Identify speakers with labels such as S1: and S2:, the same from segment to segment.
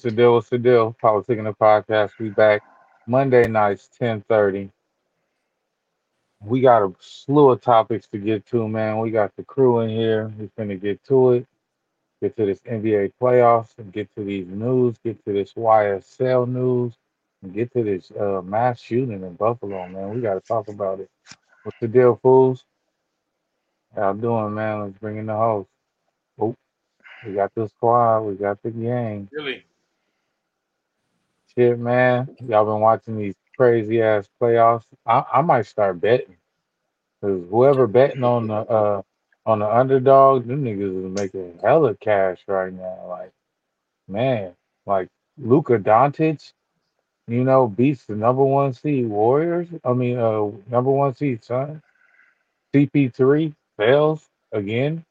S1: What's the deal? What's the deal? Politic in the podcast. We back Monday nights, 1030. We got a slew of topics to get to, man. We got the crew in here. We're gonna get to it. Get to this NBA playoffs and get to these news. Get to this YSL news and get to this uh, mass shooting in Buffalo, man. We got to talk about it. What's the deal, fools? How doing, man? Let's bring in the host. Oh, we got the squad. We got the gang.
S2: Really?
S1: Shit, man. Y'all been watching these crazy ass playoffs. I, I might start betting because whoever betting on the uh on the underdog, them niggas is making hella cash right now. Like, man, like Luka Doncic, you know, beats the number one seed Warriors. I mean, uh, number one seed Suns. CP3 fails again.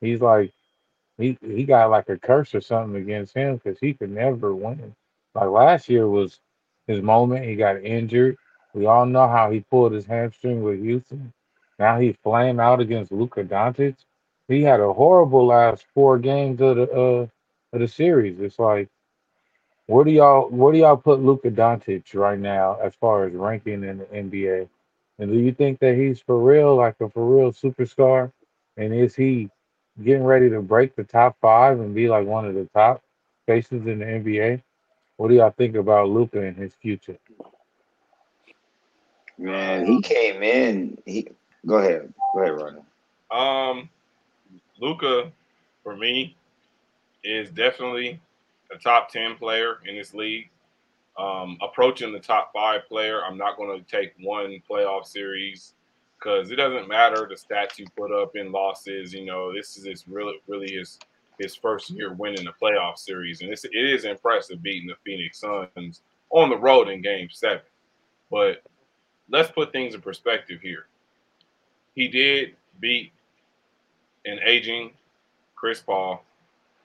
S1: He's like, he he got like a curse or something against him because he could never win. Like last year was his moment. He got injured. We all know how he pulled his hamstring with Houston. Now he flame out against Luka Doncic. He had a horrible last four games of the uh of the series. It's like, where do y'all where do y'all put Luka Doncic right now as far as ranking in the NBA? And do you think that he's for real, like a for real superstar? And is he getting ready to break the top five and be like one of the top faces in the NBA? What do y'all think about Luka and his future?
S3: Man, he came in. He go ahead, go ahead, Ronnie.
S2: Um, Luka, for me, is definitely a top ten player in this league. Um, approaching the top five player, I'm not going to take one playoff series because it doesn't matter the stats you put up in losses. You know, this is his really, really his his first year winning the playoff series, and it's, it is impressive beating the Phoenix Suns on the road in Game Seven. But let's put things in perspective here. He did beat an aging Chris Paul.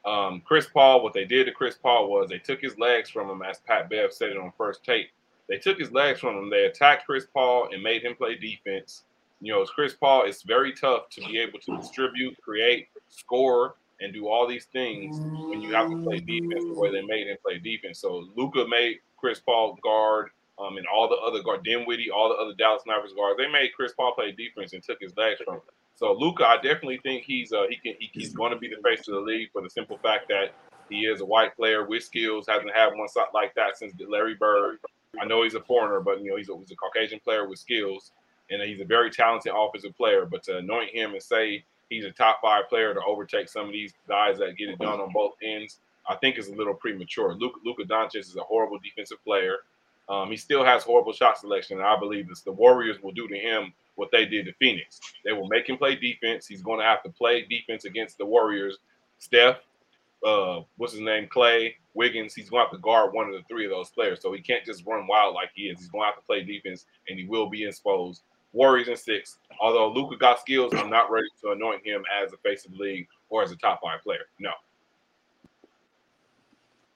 S2: Um, Chris Paul, what they did to Chris Paul was they took his legs from him, as Pat Bev said it on First Take. They took his legs from him. They attacked Chris Paul and made him play defense. You know, as Chris Paul, it's very tough to be able to distribute, create, score, and do all these things when you have to play defense the way they made him play defense. So Luka made Chris Paul guard, um, and all the other guard, Dinwiddie, all the other Dallas Mavericks guards. They made Chris Paul play defense and took his legs from him. So Luka, I definitely think he's uh, he can he, he's going to be the face of the league for the simple fact that he is a white player with skills. Hasn't had one shot like that since Larry Bird. I know he's a foreigner, but you know he's a, he's a Caucasian player with skills, and he's a very talented offensive player. But to anoint him and say he's a top five player to overtake some of these guys that get it done on both ends, I think is a little premature. Luka, Luka Doncic is a horrible defensive player. Um, he still has horrible shot selection, and I believe this, the Warriors will do to him what they did to Phoenix. They will make him play defense. He's going to have to play defense against the Warriors. Steph, uh, what's his name, Klay, Wiggins. He's going to have to guard one of the three of those players. So he can't just run wild like he is. He's going to have to play defense, and he will be exposed. Warriors in six. Although Luka got skills, I'm not ready to anoint him as the face of the league or as a top five player. No.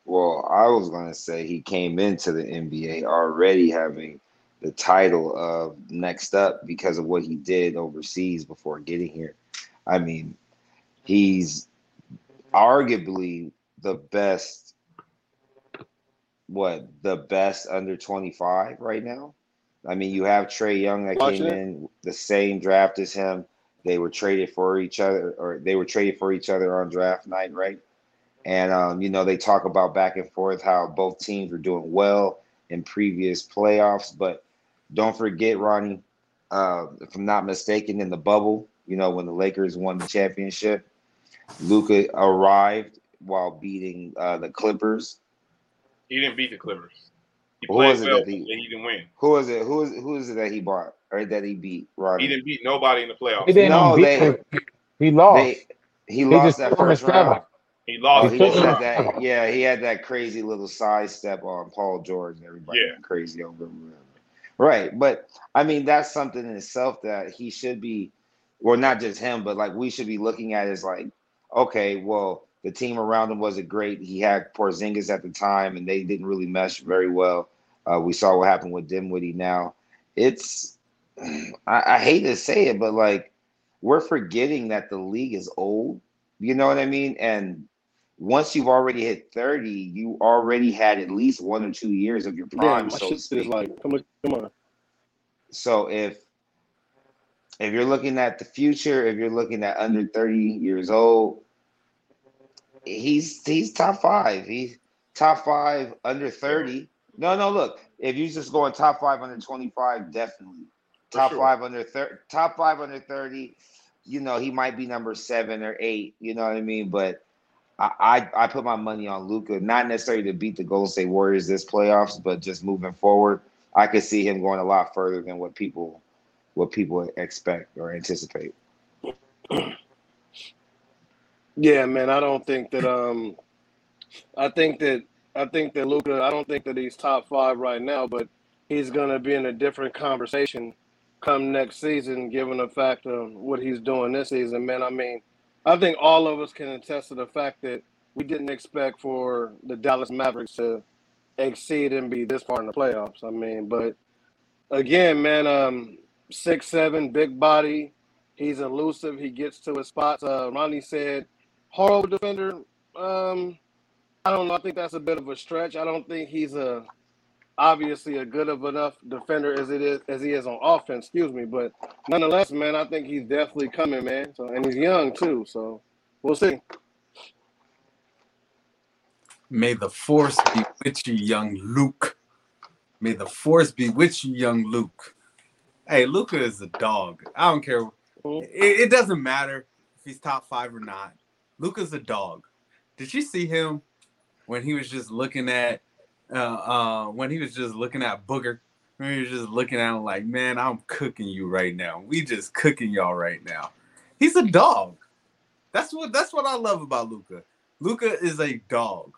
S3: Well, I was going to say he came into the NBA already having the title of next up because of what he did overseas before getting here. I mean, he's arguably the best what the best under 25 right now. I mean, you have Trae Young that came in the same draft as him. They were traded for each other, or they were traded for each other on draft night, right? And um, you know, they talk about back and forth how both teams were doing well in previous playoffs, but don't forget, Ronnie, uh, if I'm not mistaken, in the bubble, you know, when the Lakers won the championship, Luka arrived while beating uh, the Clippers.
S2: He didn't beat the Clippers.
S3: He who was it well, that he,
S2: he didn't win?
S3: Who was it? Who is who is it that he bought or that he beat? Ronnie?
S2: He didn't beat nobody in the playoffs.
S1: He didn't
S3: no,
S1: beat
S3: they,
S1: him. he lost.
S3: They, he, he lost that first round.
S2: He lost.
S3: Oh, he just had that. Yeah, he had that crazy little side step on Paul George. And everybody
S2: yeah.
S3: crazy over him. Right, but I mean that's something in itself that he should be, well, not just him, but like we should be looking at is like, okay, well, the team around him wasn't great. He had Porzingis at the time, and they didn't really mesh very well. Uh, we saw what happened with Dinwiddie. Now, it's I, I hate to say it, but like we're forgetting that the league is old. You know what I mean? And once you've already hit 30, you already had at least one or two years of your prime.
S4: My
S3: so speak.
S4: like, come on, come on.
S3: So if if you're looking at the future, if you're looking at under 30 years old, he's he's top five. He's top five under 30. No, no, look, if you just going top five under 25, definitely.
S2: For
S3: Top
S2: sure.
S3: five under 30, top five under 30, you know, he might be number seven or eight, you know what I mean? But I I, I put my money on Luka, not necessarily to beat the Golden State Warriors this playoffs, but just moving forward. I could see him going a lot further than what people what people expect or anticipate.
S4: Yeah, man, I don't think that um I think that I think that Luka I don't think that he's top five right now, but he's gonna be in a different conversation come next season, given the fact of what he's doing this season, man. I mean, I think all of us can attest to the fact that we didn't expect for the Dallas Mavericks to exceed and be this far in the playoffs. I mean, but again, man, um six seven, big body, he's elusive, he gets to his spots. Uh Ronnie said horrible defender. Um, I don't know. I think that's a bit of a stretch. I don't think he's a obviously a good of enough defender as it is as he is on offense. Excuse me, but nonetheless, man, I think he's definitely coming, man. So and he's young too. So we'll see.
S5: May the force be with you, young Luke. May the force be with you, young Luke. Hey, Luka is a dog. I don't care.
S4: Mhm.
S5: It, it doesn't matter if he's top five or not. Luka's a dog. Did you see him when he was just looking at uh uh when he was just looking at Booger? When he was just looking at him like, man, I'm cooking you right now. We just cooking y'all right now. He's a dog. That's what that's what I love about Luka. Luka is a dog,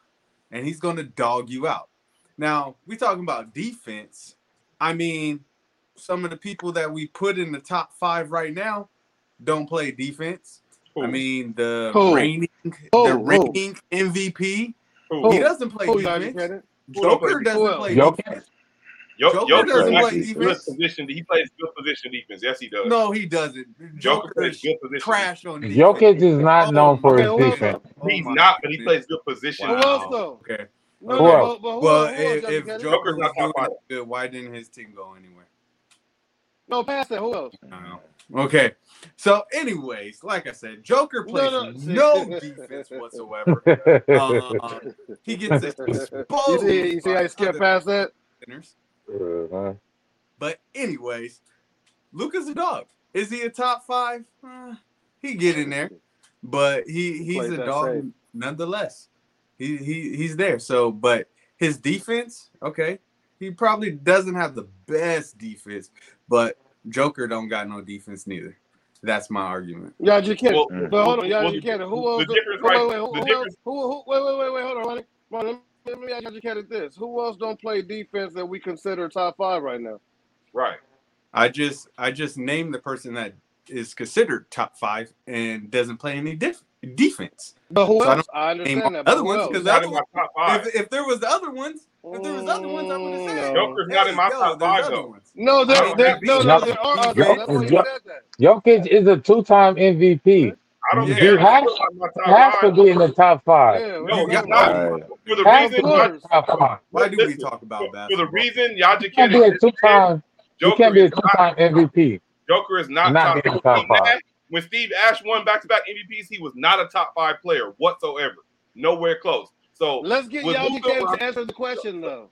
S5: and he's gonna dog you out. Now we talking about defense. I mean, some of the people that we put in the top five right now don't play defense. I mean, the
S4: Who?
S5: reigning
S4: Who?
S5: the
S4: Who?
S5: MVP MVP.
S2: Who?
S5: He doesn't play
S4: Who
S5: defense. Joker doesn't
S4: else?
S5: play
S1: Jokic?
S5: defense. Joker
S2: Joker
S5: doesn't
S3: play
S2: good
S5: defense.
S2: position. He plays good position defense. Yes, he does.
S5: No, he doesn't.
S2: Joker
S5: Joker
S2: plays good position.
S5: trash on defense.
S1: Jokic is not known oh, for
S4: Okay,
S1: his defense.
S5: Oh
S2: He's not, but he plays good position.
S4: Who else though?
S5: Okay.
S4: No,
S1: Who
S4: no, but, but who,
S5: Well,
S4: who
S5: if, if
S2: Joker's not
S5: doing
S2: top five.
S5: good, why didn't his team go anywhere?
S4: No, pass that. Who else?
S5: I don't know. Okay. So, anyways, like I said, Joker
S4: No,
S5: plays
S4: no.
S5: no, defense whatsoever. Uh, he gets exposed.
S4: You see, you see how
S5: by
S4: you skip past that?
S5: defenders.
S1: Uh-huh.
S5: But anyways, Luka's a dog. Is he a top five? Uh, he get in there, but he he's
S4: Plays
S5: a dog
S4: safe.
S5: nonetheless. He he he's there. So, but his defense, okay, he probably doesn't have the best defense, but Joker don't got no defense neither. That's my argument.
S4: Yeah, you can't.
S2: Well.
S4: But hold on, yeah,
S2: well,
S4: you can't. Who
S2: the
S4: else?
S2: difference,
S4: wait,
S2: right,
S4: wait, wait, who,
S2: the
S4: who,
S2: difference-
S4: who, who, wait, wait, wait, wait, hold on, Ronnie. Come on, let me, let me ask you at this. Who else don't play defense that we consider top five right now?
S2: Right.
S5: I just I just named the person that is considered top five and doesn't play any def- defense.
S4: But who
S5: So I
S4: else? I,
S5: name
S4: understand that.
S5: other ones,
S4: else?
S5: 'cause
S2: Not my top five.
S5: If, if there was the other ones, if there was other ones, I would have said.
S2: Joker's not in my top five, though.
S4: No, there,
S2: I don't
S4: there,
S2: think
S4: no,
S2: he-
S4: no, there are. others.
S1: Yo-
S4: That's why he
S1: Yo-
S4: said that.
S1: Jokic is a two-time MVP.
S2: I don't
S5: Yeah.
S2: care.
S1: He has,
S2: He's not in my
S1: he
S2: top
S1: has to
S2: five.
S1: be in the top five.
S4: Yeah,
S2: No,
S4: right,
S2: he's
S4: right,
S2: not.
S4: right.
S3: Right.
S2: For the
S1: Has to
S2: reason,
S1: be in the top five.
S5: Why do we
S2: Listen,
S5: talk about that?
S2: for
S5: basketball?
S2: the reason y'all just
S1: He can't
S2: can't
S1: be a two-time. He
S2: Joker
S1: can't be a
S2: is not
S1: two-time MVP.
S2: Joker is not,
S1: Not
S2: top,
S1: being
S2: Steve
S1: top five.
S2: Nash- When Steve Nash won back-to-back MVPs, he was not a top five player whatsoever. Nowhere close. So
S4: Let's get
S2: With
S4: y'all
S2: Luka,
S4: to answer the question though.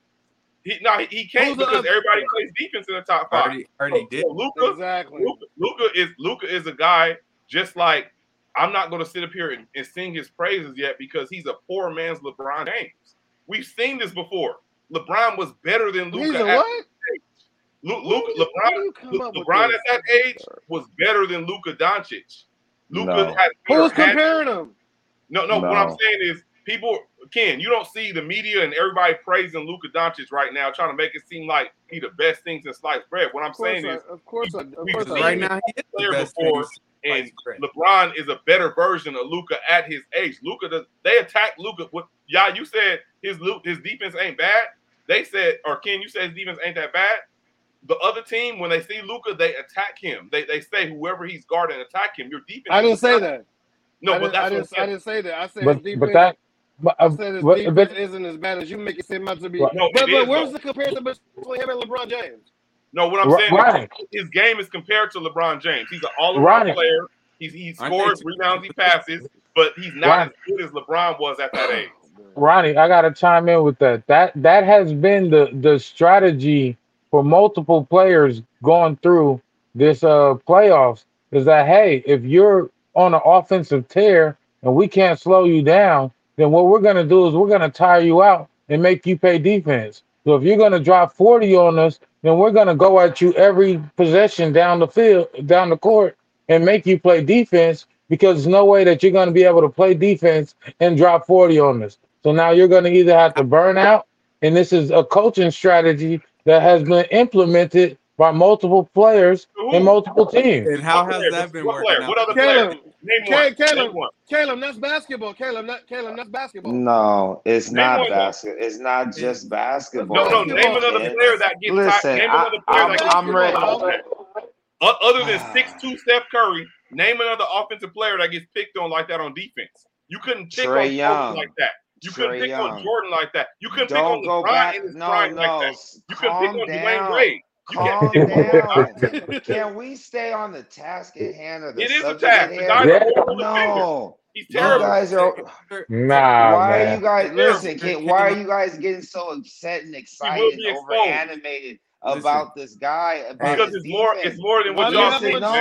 S2: he no, he, he can't
S4: Who's
S2: because
S4: other-
S2: everybody plays defense in the top
S5: I
S2: five.
S5: already, already did.
S2: So Luka,
S4: Exactly.
S2: Luka, Luka is Luka is a guy just like I'm not going to sit up here and, and sing his praises yet because he's a poor man's LeBron James. We've seen this before. LeBron was better than
S4: He's
S2: Luka.
S4: a
S2: At,
S4: what?
S2: Lu-
S4: Where
S2: Luka,
S4: do you- where do
S2: LeBron,
S4: you come up with
S2: LeBron at that age was better than Luka Doncic. Luka
S3: No.
S2: had better
S4: Who's comparing them?
S2: No, no, What I'm saying is, people, Ken, you don't see the media and everybody praising Luka Doncic right now, trying to make it seem like he the best thing since sliced bread. What I'm
S4: Of
S2: saying
S4: I,
S2: is,
S4: of course, I, of course,
S5: Right now, he is the
S2: player
S5: best
S2: before, and
S5: bread.
S2: LeBron is a better version of Luka at his age. Luka, does, they attack Luka. What, yeah, you said his Lu- his defense ain't bad. They said, or Ken, you said his defense ain't that bad. The other team, when they see Luka, they attack him. They they say whoever he's guarding, attack him. Your defense.
S4: I didn't say
S2: not-
S4: that.
S2: No,
S4: I
S2: but that's
S4: I
S2: what
S4: didn't,
S2: I'm
S4: I
S2: saying.
S4: didn't say that. I said
S1: But
S4: his defense.
S1: but that but,
S4: I
S1: uh,
S4: said his
S1: but, but,
S4: isn't as bad as you make it seem out to be.
S1: Right.
S2: No,
S4: but but
S2: is,
S4: where's
S2: though.
S4: the comparison between him and LeBron James?
S2: No, what I'm
S1: Ri-
S2: saying
S1: Ronnie,
S2: is his game is compared to LeBron James. He's an all around
S1: Ronnie,
S2: player. He's, he scores, rebounds, he passes, but he's not
S1: Ronnie,
S2: as good as LeBron was at that age.
S1: Ronnie, I gotta chime in with that. That that has been the the strategy for multiple players going through this uh playoffs. Is that hey, if you're on an offensive tear and we can't slow you down, then what we're gonna do is we're gonna tire you out and make you pay defense. So if you're gonna drop 40 on us, then we're gonna go at you every possession down the field, down the court, and make you play defense because there's no way that you're gonna be able to play defense and drop 40 on us. So now you're going to either have to burn out, and this is a coaching strategy that has been implemented by multiple players
S2: Who?
S1: and multiple teams.
S5: And how
S2: What
S5: has
S2: player?
S5: that been
S2: What
S5: working
S2: player?
S5: out?
S2: What other player?
S4: Caleb,
S2: Name
S4: Caleb,
S2: one.
S4: Caleb,
S2: one.
S4: Caleb, that's basketball. Caleb, not Caleb, that's basketball.
S3: No, it's
S2: Name
S3: not
S2: one though.
S3: basket. It's not just basketball.
S2: No, no. Name another
S4: kid.
S2: player that gets
S3: Listen,
S2: tired. Name
S3: I,
S2: another player
S3: I'm,
S2: that
S3: I'm ready.
S2: picked on like that. O- Other than six two Steph Curry, name another offensive player that gets picked on like that on defense. You couldn't pick
S3: Trae
S2: on
S3: Young.
S2: like that. You couldn't
S3: Trae
S2: pick on Jordan like that. You couldn't
S3: Don't
S2: pick on LeBron
S3: back.
S2: in his
S3: No,
S2: prime like that.
S3: s-
S2: You couldn't
S3: Calm
S2: pick on
S3: Dwyane.
S2: Wade. You
S3: Calm
S2: can't pick on
S3: down. Can we stay on the task at hand or the
S2: It is a
S3: subject
S2: task. The guy's
S1: Yeah.
S2: a horrible defender.
S3: No.
S2: He's
S3: You guys are.
S1: Nah,
S3: Why are you guys
S2: Terrible.
S3: listen? Can, why are you guys getting so upset and excited and over
S2: exposed.
S3: animated
S5: Listen.
S3: about this guy? About
S2: Because
S3: his
S2: it's more. It's more than what
S4: you
S2: y'all
S4: have
S2: think.
S3: no.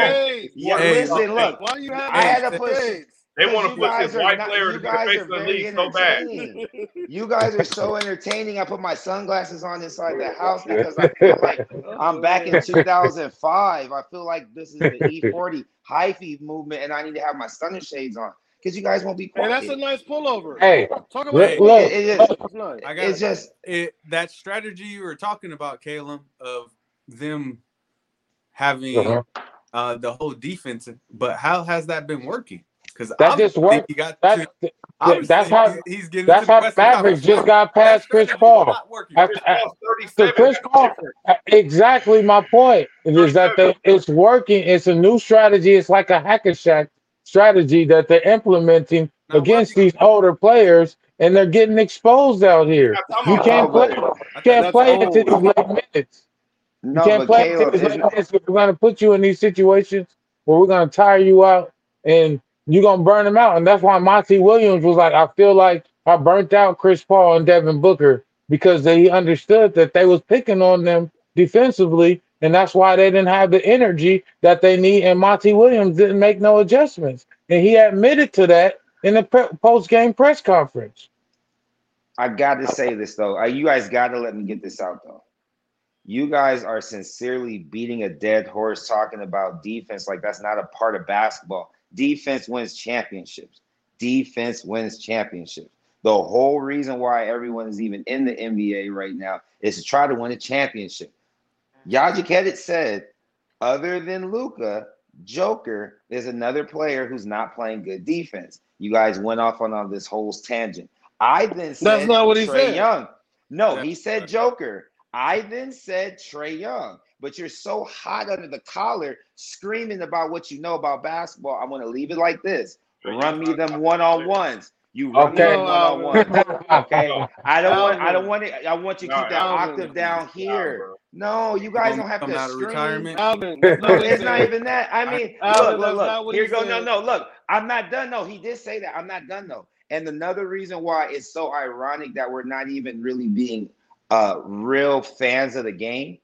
S3: Yeah,
S5: Hey,
S3: listen. Look,
S4: Why do you
S3: I had to
S4: much
S3: put.
S4: Shade?
S2: They want to
S3: you
S2: put
S3: guys
S2: this
S3: are
S2: white
S3: not-
S2: player
S3: you
S2: to the
S3: guys
S2: face
S3: are
S2: of the league so bad.
S3: entertaining. You guys are so entertaining. I put my sunglasses on inside the house because I feel like I'm back in 2005. I feel like this is the E-40 hyphy movement, and I need to have my sun shades on because you guys won't be
S4: Hey, that's a nice pullover.
S1: Hey,
S4: Talk about
S1: look,
S4: it.
S1: look,
S3: It- it is.
S5: I got
S3: It's just
S5: it, that strategy you were talking about, Caleb, of them having
S1: Uh-huh.
S5: uh, the whole defense, but how has that been working? Because
S1: That just worked.
S5: He got
S1: That's
S5: to, obviously
S1: that's how
S5: he- he's getting
S1: that's how
S5: Western
S1: Mavericks just got
S5: That
S1: past Chris Paul.
S5: not working.
S2: Chris
S1: I-
S2: Paul's
S1: So
S2: 37.
S1: Chris Paul, exactly my point is that they, it's working. It's a new strategy. It's like a Hack-a-Shaq strategy that they're implementing
S5: Not
S1: against
S5: working.
S1: these older players, and they're getting exposed out here.
S2: Now,
S1: You can't play. You can't play
S4: old.
S1: into these late minutes. You
S3: no,
S1: can't
S3: but
S1: play into
S3: Caleb,
S1: these late
S3: it's,
S1: minutes. We're gonna put you in these situations where we're gonna tire you out, and you're gonna burn them out. And that's why Monty Williams was like, I feel like I burnt out Chris Paul and Devin Booker because they understood that they was picking on them defensively, and that's why they didn't have the energy that they need. And Monty Williams didn't make no adjustments, and he admitted to that in the pre- post game press conference.
S3: I got to say this though. You guys got to let me get this out though. You guys are sincerely beating a dead horse talking about defense like that's not a part of basketball. Defense wins championships. Defense wins championships. The whole reason why everyone is even in the NBA right now is to try to win a championship. Yajikedit said, other than Luka, Joker is another player who's not playing good defense. You guys went off on, on this whole tangent. I then said
S4: That's not what he
S3: Trae
S4: said.
S3: Young. No, he said Joker. I then said Trae Young. But you're so hot under the collar, screaming about what you know about basketball. I'm gonna leave it like this. Run me them one on ones. You run
S1: Okay.
S3: me them one on ones. Okay. I don't want. I don't want it. I want you to keep that
S4: Alvin.
S3: octave down here. No, you guys don't have to
S5: out of
S3: scream.
S5: retirement.
S4: Alvin,
S3: No,
S4: not what he
S3: it's not even that. I mean,
S4: Alvin,
S3: look, look, look. Here you go. No, no, look. I'm not done. No, he did say that. I'm not done though. And another reason why it's so ironic that we're not even really being uh real fans of the game.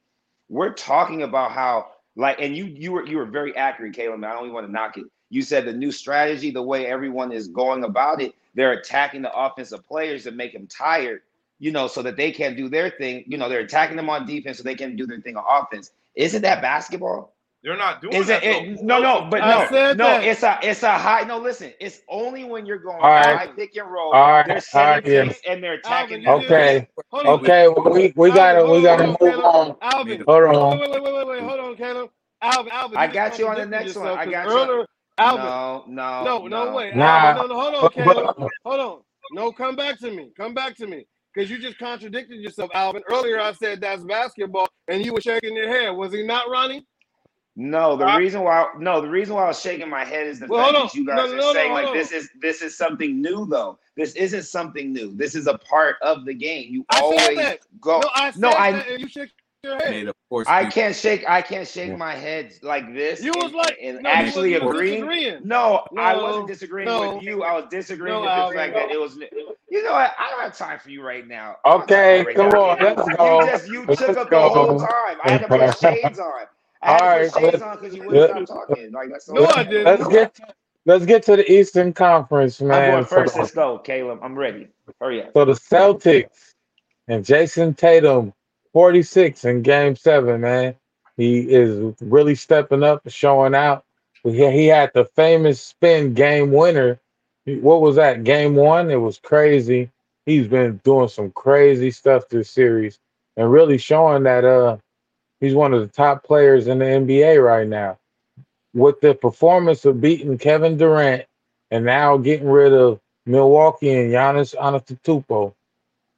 S3: We're talking about how like, and you you were you were very accurate, Caleb. I don't even want to knock it. You said the new strategy, the way everyone is going about it, they're attacking the offensive players to make them tired, you know, so that they can't do their thing. You know, they're attacking them on defense so they can do their thing on offense. Isn't that basketball?
S2: They're not doing
S3: Is
S2: that.
S3: it, it no no but no no
S4: that.
S3: it's a it's a high no listen it's only when you're going
S1: All right.
S3: high pick and roll
S1: All right,
S3: they're
S1: all
S3: setting
S1: yeah.
S3: and they're attacking
S4: Alvin,
S1: Okay.
S3: defense.
S4: Hold on.
S1: Okay, well, we we gotta we gotta move
S4: Caleb.
S1: on.
S4: Alvin,
S1: Hold
S4: wait,
S1: on.
S4: wait, wait, wait, wait, wait. Hold on, Caleb. Alvin, Alvin.
S3: I got you on the
S4: contradicted
S3: next one.
S4: I
S3: I
S4: 'cause
S3: got you on-
S4: Alvin.
S3: no no
S4: No, no, way.
S1: Nah.
S4: Alvin, no, no, hold on,
S1: But-
S4: Caleb. Hold on. No, come back to me. Come back to me. Because you just contradicted yourself, Alvin. Earlier I said that's basketball, and you were shaking your head. Was he not, Ronnie?
S3: No, the
S2: Uh,
S3: reason why no, the reason why I was shaking my head is the
S4: Well,
S3: fact that you guys
S4: No,
S3: are
S4: no, no,
S3: saying
S4: hold
S3: like
S4: on.
S3: this is this is something new though. This isn't something new. This is a part of the game. You
S4: I said
S3: always
S4: that.
S3: go.
S4: No, I said
S3: No, I-
S4: that, you shook your head.
S5: Nate, of course,
S3: I can't shake. I can't shake
S1: Yeah.
S3: my head like this.
S4: You was like,
S3: and
S4: no,
S3: actually
S4: was-
S3: agreeing.
S4: disagreeing.
S3: No, I wasn't disagreeing
S4: no.
S3: with you. I was disagreeing
S4: No,
S3: with the fact
S4: no.
S3: that it was. You know what? I don't have time for you right now. I don't have
S1: Okay,
S3: right
S1: come
S3: now.
S1: on, let's
S3: You
S1: go.
S3: just you
S1: Let's
S3: took up
S1: go.
S3: the whole time. I had to put shades on. I had
S1: All
S3: to
S1: right,
S3: put shades
S1: let's-
S3: on because you wouldn't
S1: let-
S3: stop talking. Like that's
S4: No. I didn't.
S1: Let's get to, let's get to the Eastern Conference, man.
S3: I'm going first.
S1: the-
S3: Let's go, Caleb. I'm ready. Hurry up.
S1: So the Celtics and Jayson Tatum, 46 in game seven, man. He is really stepping up, showing out. He, he had the famous spin game winner. What was that? Game one? It was crazy. He's been doing some crazy stuff this series and really showing that uh he's one of the top players in the NBA right now. With the performance of beating Kevin Durant and now getting rid of Milwaukee and Giannis Antetokounmpo,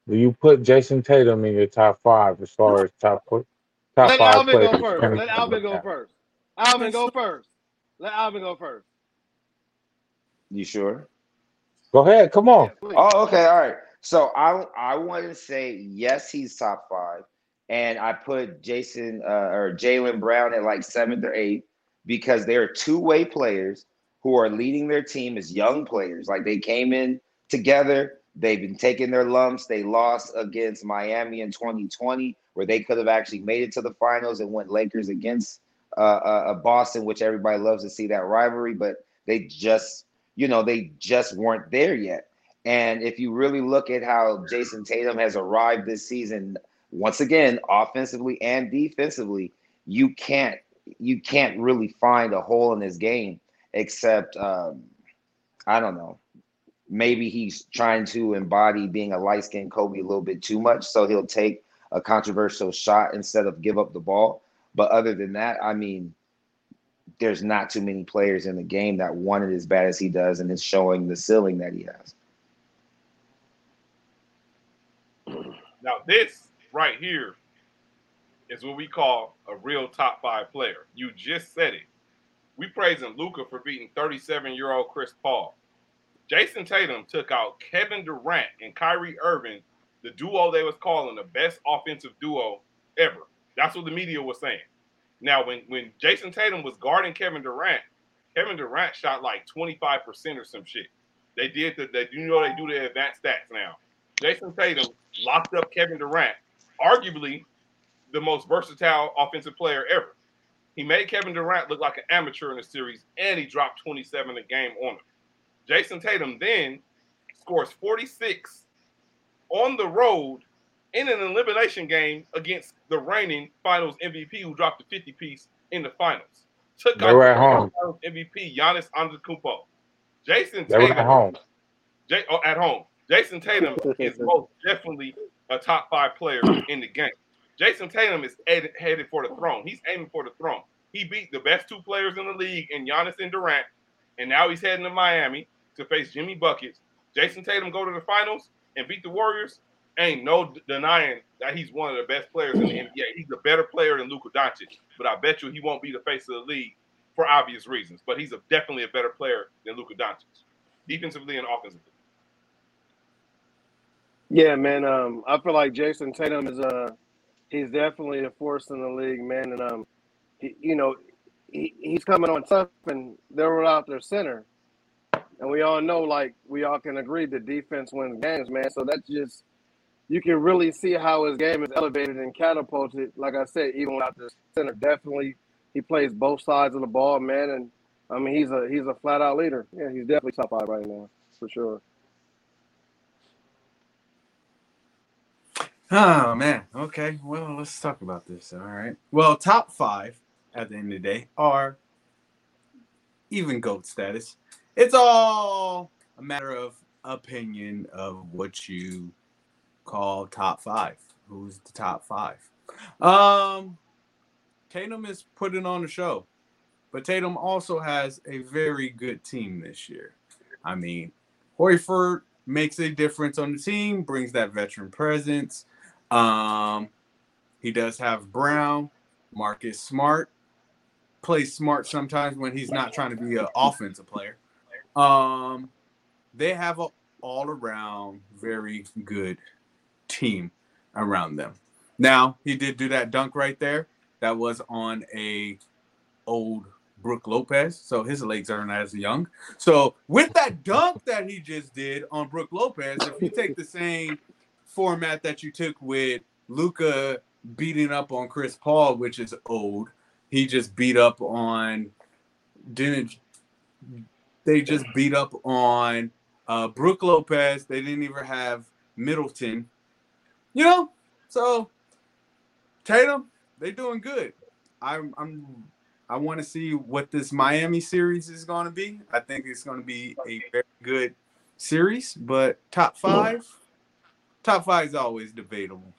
S1: do you put Jayson Tatum in your top five as far as top top
S4: Let
S1: five
S4: Alvin go
S1: players?
S4: first. Let Alvin go first. Alvin go first. Let Alvin go first.
S3: You sure?
S1: Go ahead, come on.
S4: Please.
S3: Oh, okay, all right. So I I want to say yes, he's top five, and I put Jayson uh, or Jaylen Brown at like seventh or eighth because they are two way players who are leading their team as young players. Like they came in together, they've been taking their lumps. They lost against Miami in 2020, where they could have actually made it to the finals and went Lakers against uh, uh, uh, Boston, which everybody loves to see that rivalry, but they just you know they just weren't there yet. And if you really look at how Jayson Tatum has arrived this season, once again, offensively and defensively, you can't you can't really find a hole in his game except um, I don't know. Maybe he's trying to embody being a light skinned Kobe a little bit too much, so he'll take a controversial shot instead of give up the ball. But other than that, I mean, there's not too many players in the game that want it as bad as he does, and it's showing the ceiling that he has.
S2: Now, this right here is what we call a real top five player. You just said it. We praising Luka for beating 37 year old Chris Paul. Jayson Tatum took out Kevin Durant and Kyrie Irving, the duo they was calling the best offensive duo ever. That's what the media was saying. Now, when when Jayson Tatum was guarding Kevin Durant, Kevin Durant shot like 25% or some shit. They did the they you know they do the advanced stats now. Jayson Tatum locked up Kevin Durant, arguably the most versatile offensive player ever. He made Kevin Durant look like an amateur in the series, and he dropped 27 a game on him. Jayson Tatum then scores 46 on the road in an elimination game against the reigning Finals MVP, who dropped a 50 piece in the finals. Took
S1: They were at
S2: the
S1: home.
S2: Finals MVP Giannis Antetokounmpo. Jayson
S1: They were
S2: Tatum
S1: at home.
S2: J- oh, at home. Jayson Tatum is most definitely a top five player in the game. Jayson Tatum is ed- headed for the throne. He's aiming for the throne. He beat the best two players in the league in Giannis and Durant, and now he's heading to Miami to face Jimmy Buckets. Jayson Tatum go to the finals and beat the Warriors. Ain't no denying that he's one of the best players in the NBA. He's a better player than Luka Doncic, but I bet you he won't be the face of the league for obvious reasons. But he's a, definitely a better player than Luka Doncic, defensively and offensively.
S4: Yeah, man. Um, I feel like Jayson Tatum is uh he's definitely a force in the league, man. And um, he, you know, he, he's coming on tough, and they're without their center, and we all know, like we all can agree, that defense wins games, man. So that's just you can really see how his game is elevated and catapulted. Like I said, even without the center, definitely he plays both sides of the ball, man. And I mean, he's a he's a flat out leader. Yeah, he's definitely top five right now for sure.
S5: Oh man. Okay. Well, let's talk about this. All right. Well, top five at the end of the day are even goat status. It's all a matter of opinion of what you call top five. Who's the top five? Um, Tatum is putting on the show, but Tatum also has a very good team this year. I mean, Horford makes a difference on the team, brings that veteran presence. Um, he does have Brown, Marcus Smart, plays smart sometimes when he's not trying to be an offensive player. Um, they have a all around very good team around them. Now he did do that dunk right there. That was on a old Brook Lopez, so his legs aren't as young. So with that dunk that he just did on Brook Lopez, if you take the same format that you took with Luka beating up on Chris Paul, which is old, he just beat up on didn't they just beat up on uh Brook Lopez. They didn't even have Middleton. You know, so Tatum, they're doing good. I'm I'm I want to see what this Miami series is going to be. I think it's going to be a very good series, but top five, top five is always debatable.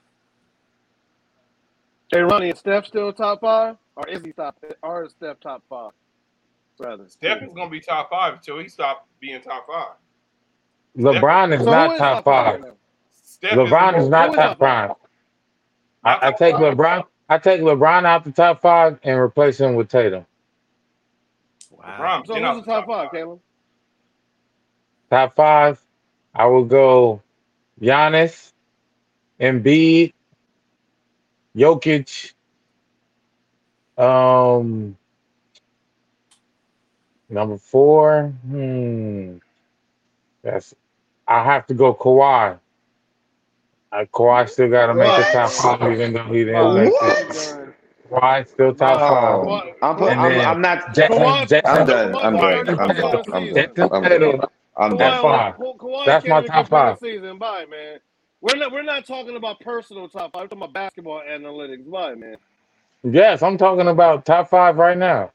S4: Hey, Ronnie, is Steph still top five, or is he top? Or is Steph top five? Rather,
S2: Steph is gonna be top five until he stops being top five.
S1: LeBron is
S4: So
S1: not
S4: is
S1: top
S4: right
S1: five.
S4: now?
S2: Steph
S1: LeBron is
S2: the-
S1: not
S4: who is
S1: top
S4: top five?
S1: five. I, I take LeBron. I take LeBron out the top five and replace him with Tatum.
S5: Wow.
S2: LeBron
S4: So who's
S2: out
S4: the top five, Caleb?
S1: Top five, I will go Giannis, Embiid, Jokic, um, number four. Hmm, that's I have to go Kawhi. Uh, Kawhi still got to make the top five, even though he didn't make it.
S3: What?
S1: Kawhi still top five.
S3: Oh, I'm, put,
S1: And
S3: I'm, I'm not.
S1: Jackson,
S4: Kawhi-
S1: Jackson,
S3: I'm done. I'm done.
S4: Kawhi-
S3: I'm done.
S4: Kawhi-
S3: I'm done.
S1: Jackson
S3: I'm done. I'm
S4: Kawhi,
S1: That's five.
S4: Kawhi
S1: That's my
S4: can't
S1: top five.
S4: Season. Bye, man. We're not. We're not talking about personal top five. We're talking about basketball analytics. Bye, man.
S1: Yes, I'm talking about top five right now.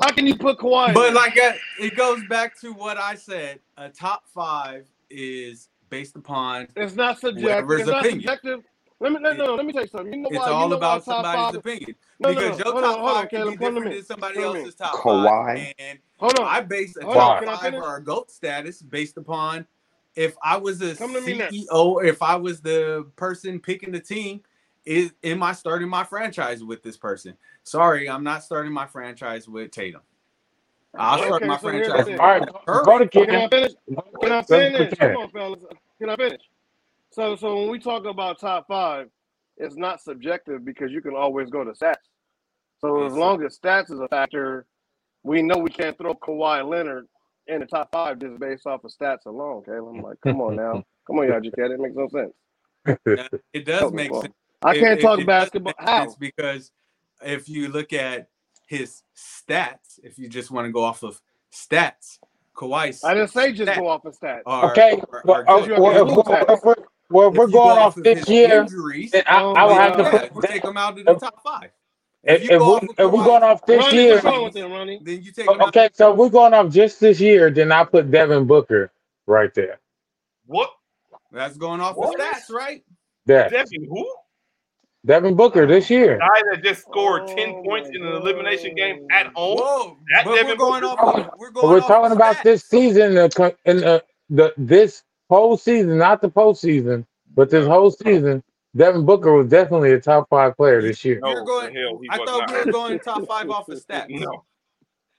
S4: How can you put Kawhi?
S5: But like uh, it goes back to what I said. A top five is based upon
S4: it's not subjective. It's not
S5: opinion.
S4: subjective. Let me no, no, let me tell you something. You know
S5: it's
S4: why?
S5: all
S4: you know
S5: about
S4: why
S5: somebody's
S4: five.
S5: opinion.
S4: No, no,
S5: because
S4: no.
S5: your
S4: Hold
S5: top
S4: on, hold on,
S5: five can
S4: Caleb.
S5: be
S4: Hold on a
S5: different than somebody
S4: Hold
S5: else's top
S3: Kawhi.
S5: five. And
S4: Hold on.
S5: I base a
S4: Hold
S5: top
S1: on,
S5: five or a GOAT status based upon if I was a
S4: Come to me next.
S5: CEO, if I was the person picking the team, is am I starting my franchise with this person? Sorry, I'm not starting my franchise with Tatum. I'll start my
S4: so
S5: franchise
S1: All right,
S5: Curry.
S1: go to
S4: Can I finish? Can I
S1: Let's go to
S4: finish? Come on, fellas. Can I finish? So, so when we talk about top five, it's not subjective because you can always go to stats. So as long as stats is a factor, we know we can't throw Kawhi Leonard in the top five just based off of stats alone. Okay, I'm like, come on now, come on, y'all, just It makes no sense.
S5: It does make
S4: well,
S5: sense.
S4: I can't
S5: it-
S4: talk
S5: it
S4: basketball.
S5: make
S4: How?
S5: because if you look at his stats, if you just want to go off of stats, Kawhi's
S4: I didn't say just
S5: stats
S4: go off of stats.
S5: are,
S1: Okay,
S5: are-
S1: well,
S5: are good.
S4: you
S1: well,
S4: have
S1: if,
S4: to
S1: we're,
S4: look
S1: if we're, well, if
S5: If
S1: we're going off
S5: of
S1: this
S5: his
S1: year,
S5: injuries,
S1: then I, I would have to
S4: God.
S5: yeah,
S1: put
S5: you
S1: that.
S5: take him out of the top five.
S1: if,
S5: If
S1: if,
S5: you go
S1: we, if we're going off this
S4: Ronnie,
S1: year,
S4: what's wrong with them, Ronnie?
S5: then you take
S1: okay, so we're going off just this year, then I put Devin Booker right there.
S2: What?
S5: That's going off
S2: What?
S5: the stats, right?
S1: There,
S2: Devin who?
S1: Devin Booker this year.
S2: Guy that just scored oh, ten
S4: Oh
S2: points in an elimination game at home.
S5: Whoa,
S2: That Devin
S5: we're going
S2: Booker?
S5: off. We're going
S1: We're
S5: off
S1: talking about
S5: stats.
S1: this season, the in the, the this whole season, not the postseason, but this whole season. Devin Booker was definitely a top five player this year.
S2: No,
S5: You're going.
S2: hell
S5: I thought
S2: not.
S5: we were going top five off of stats.
S2: No.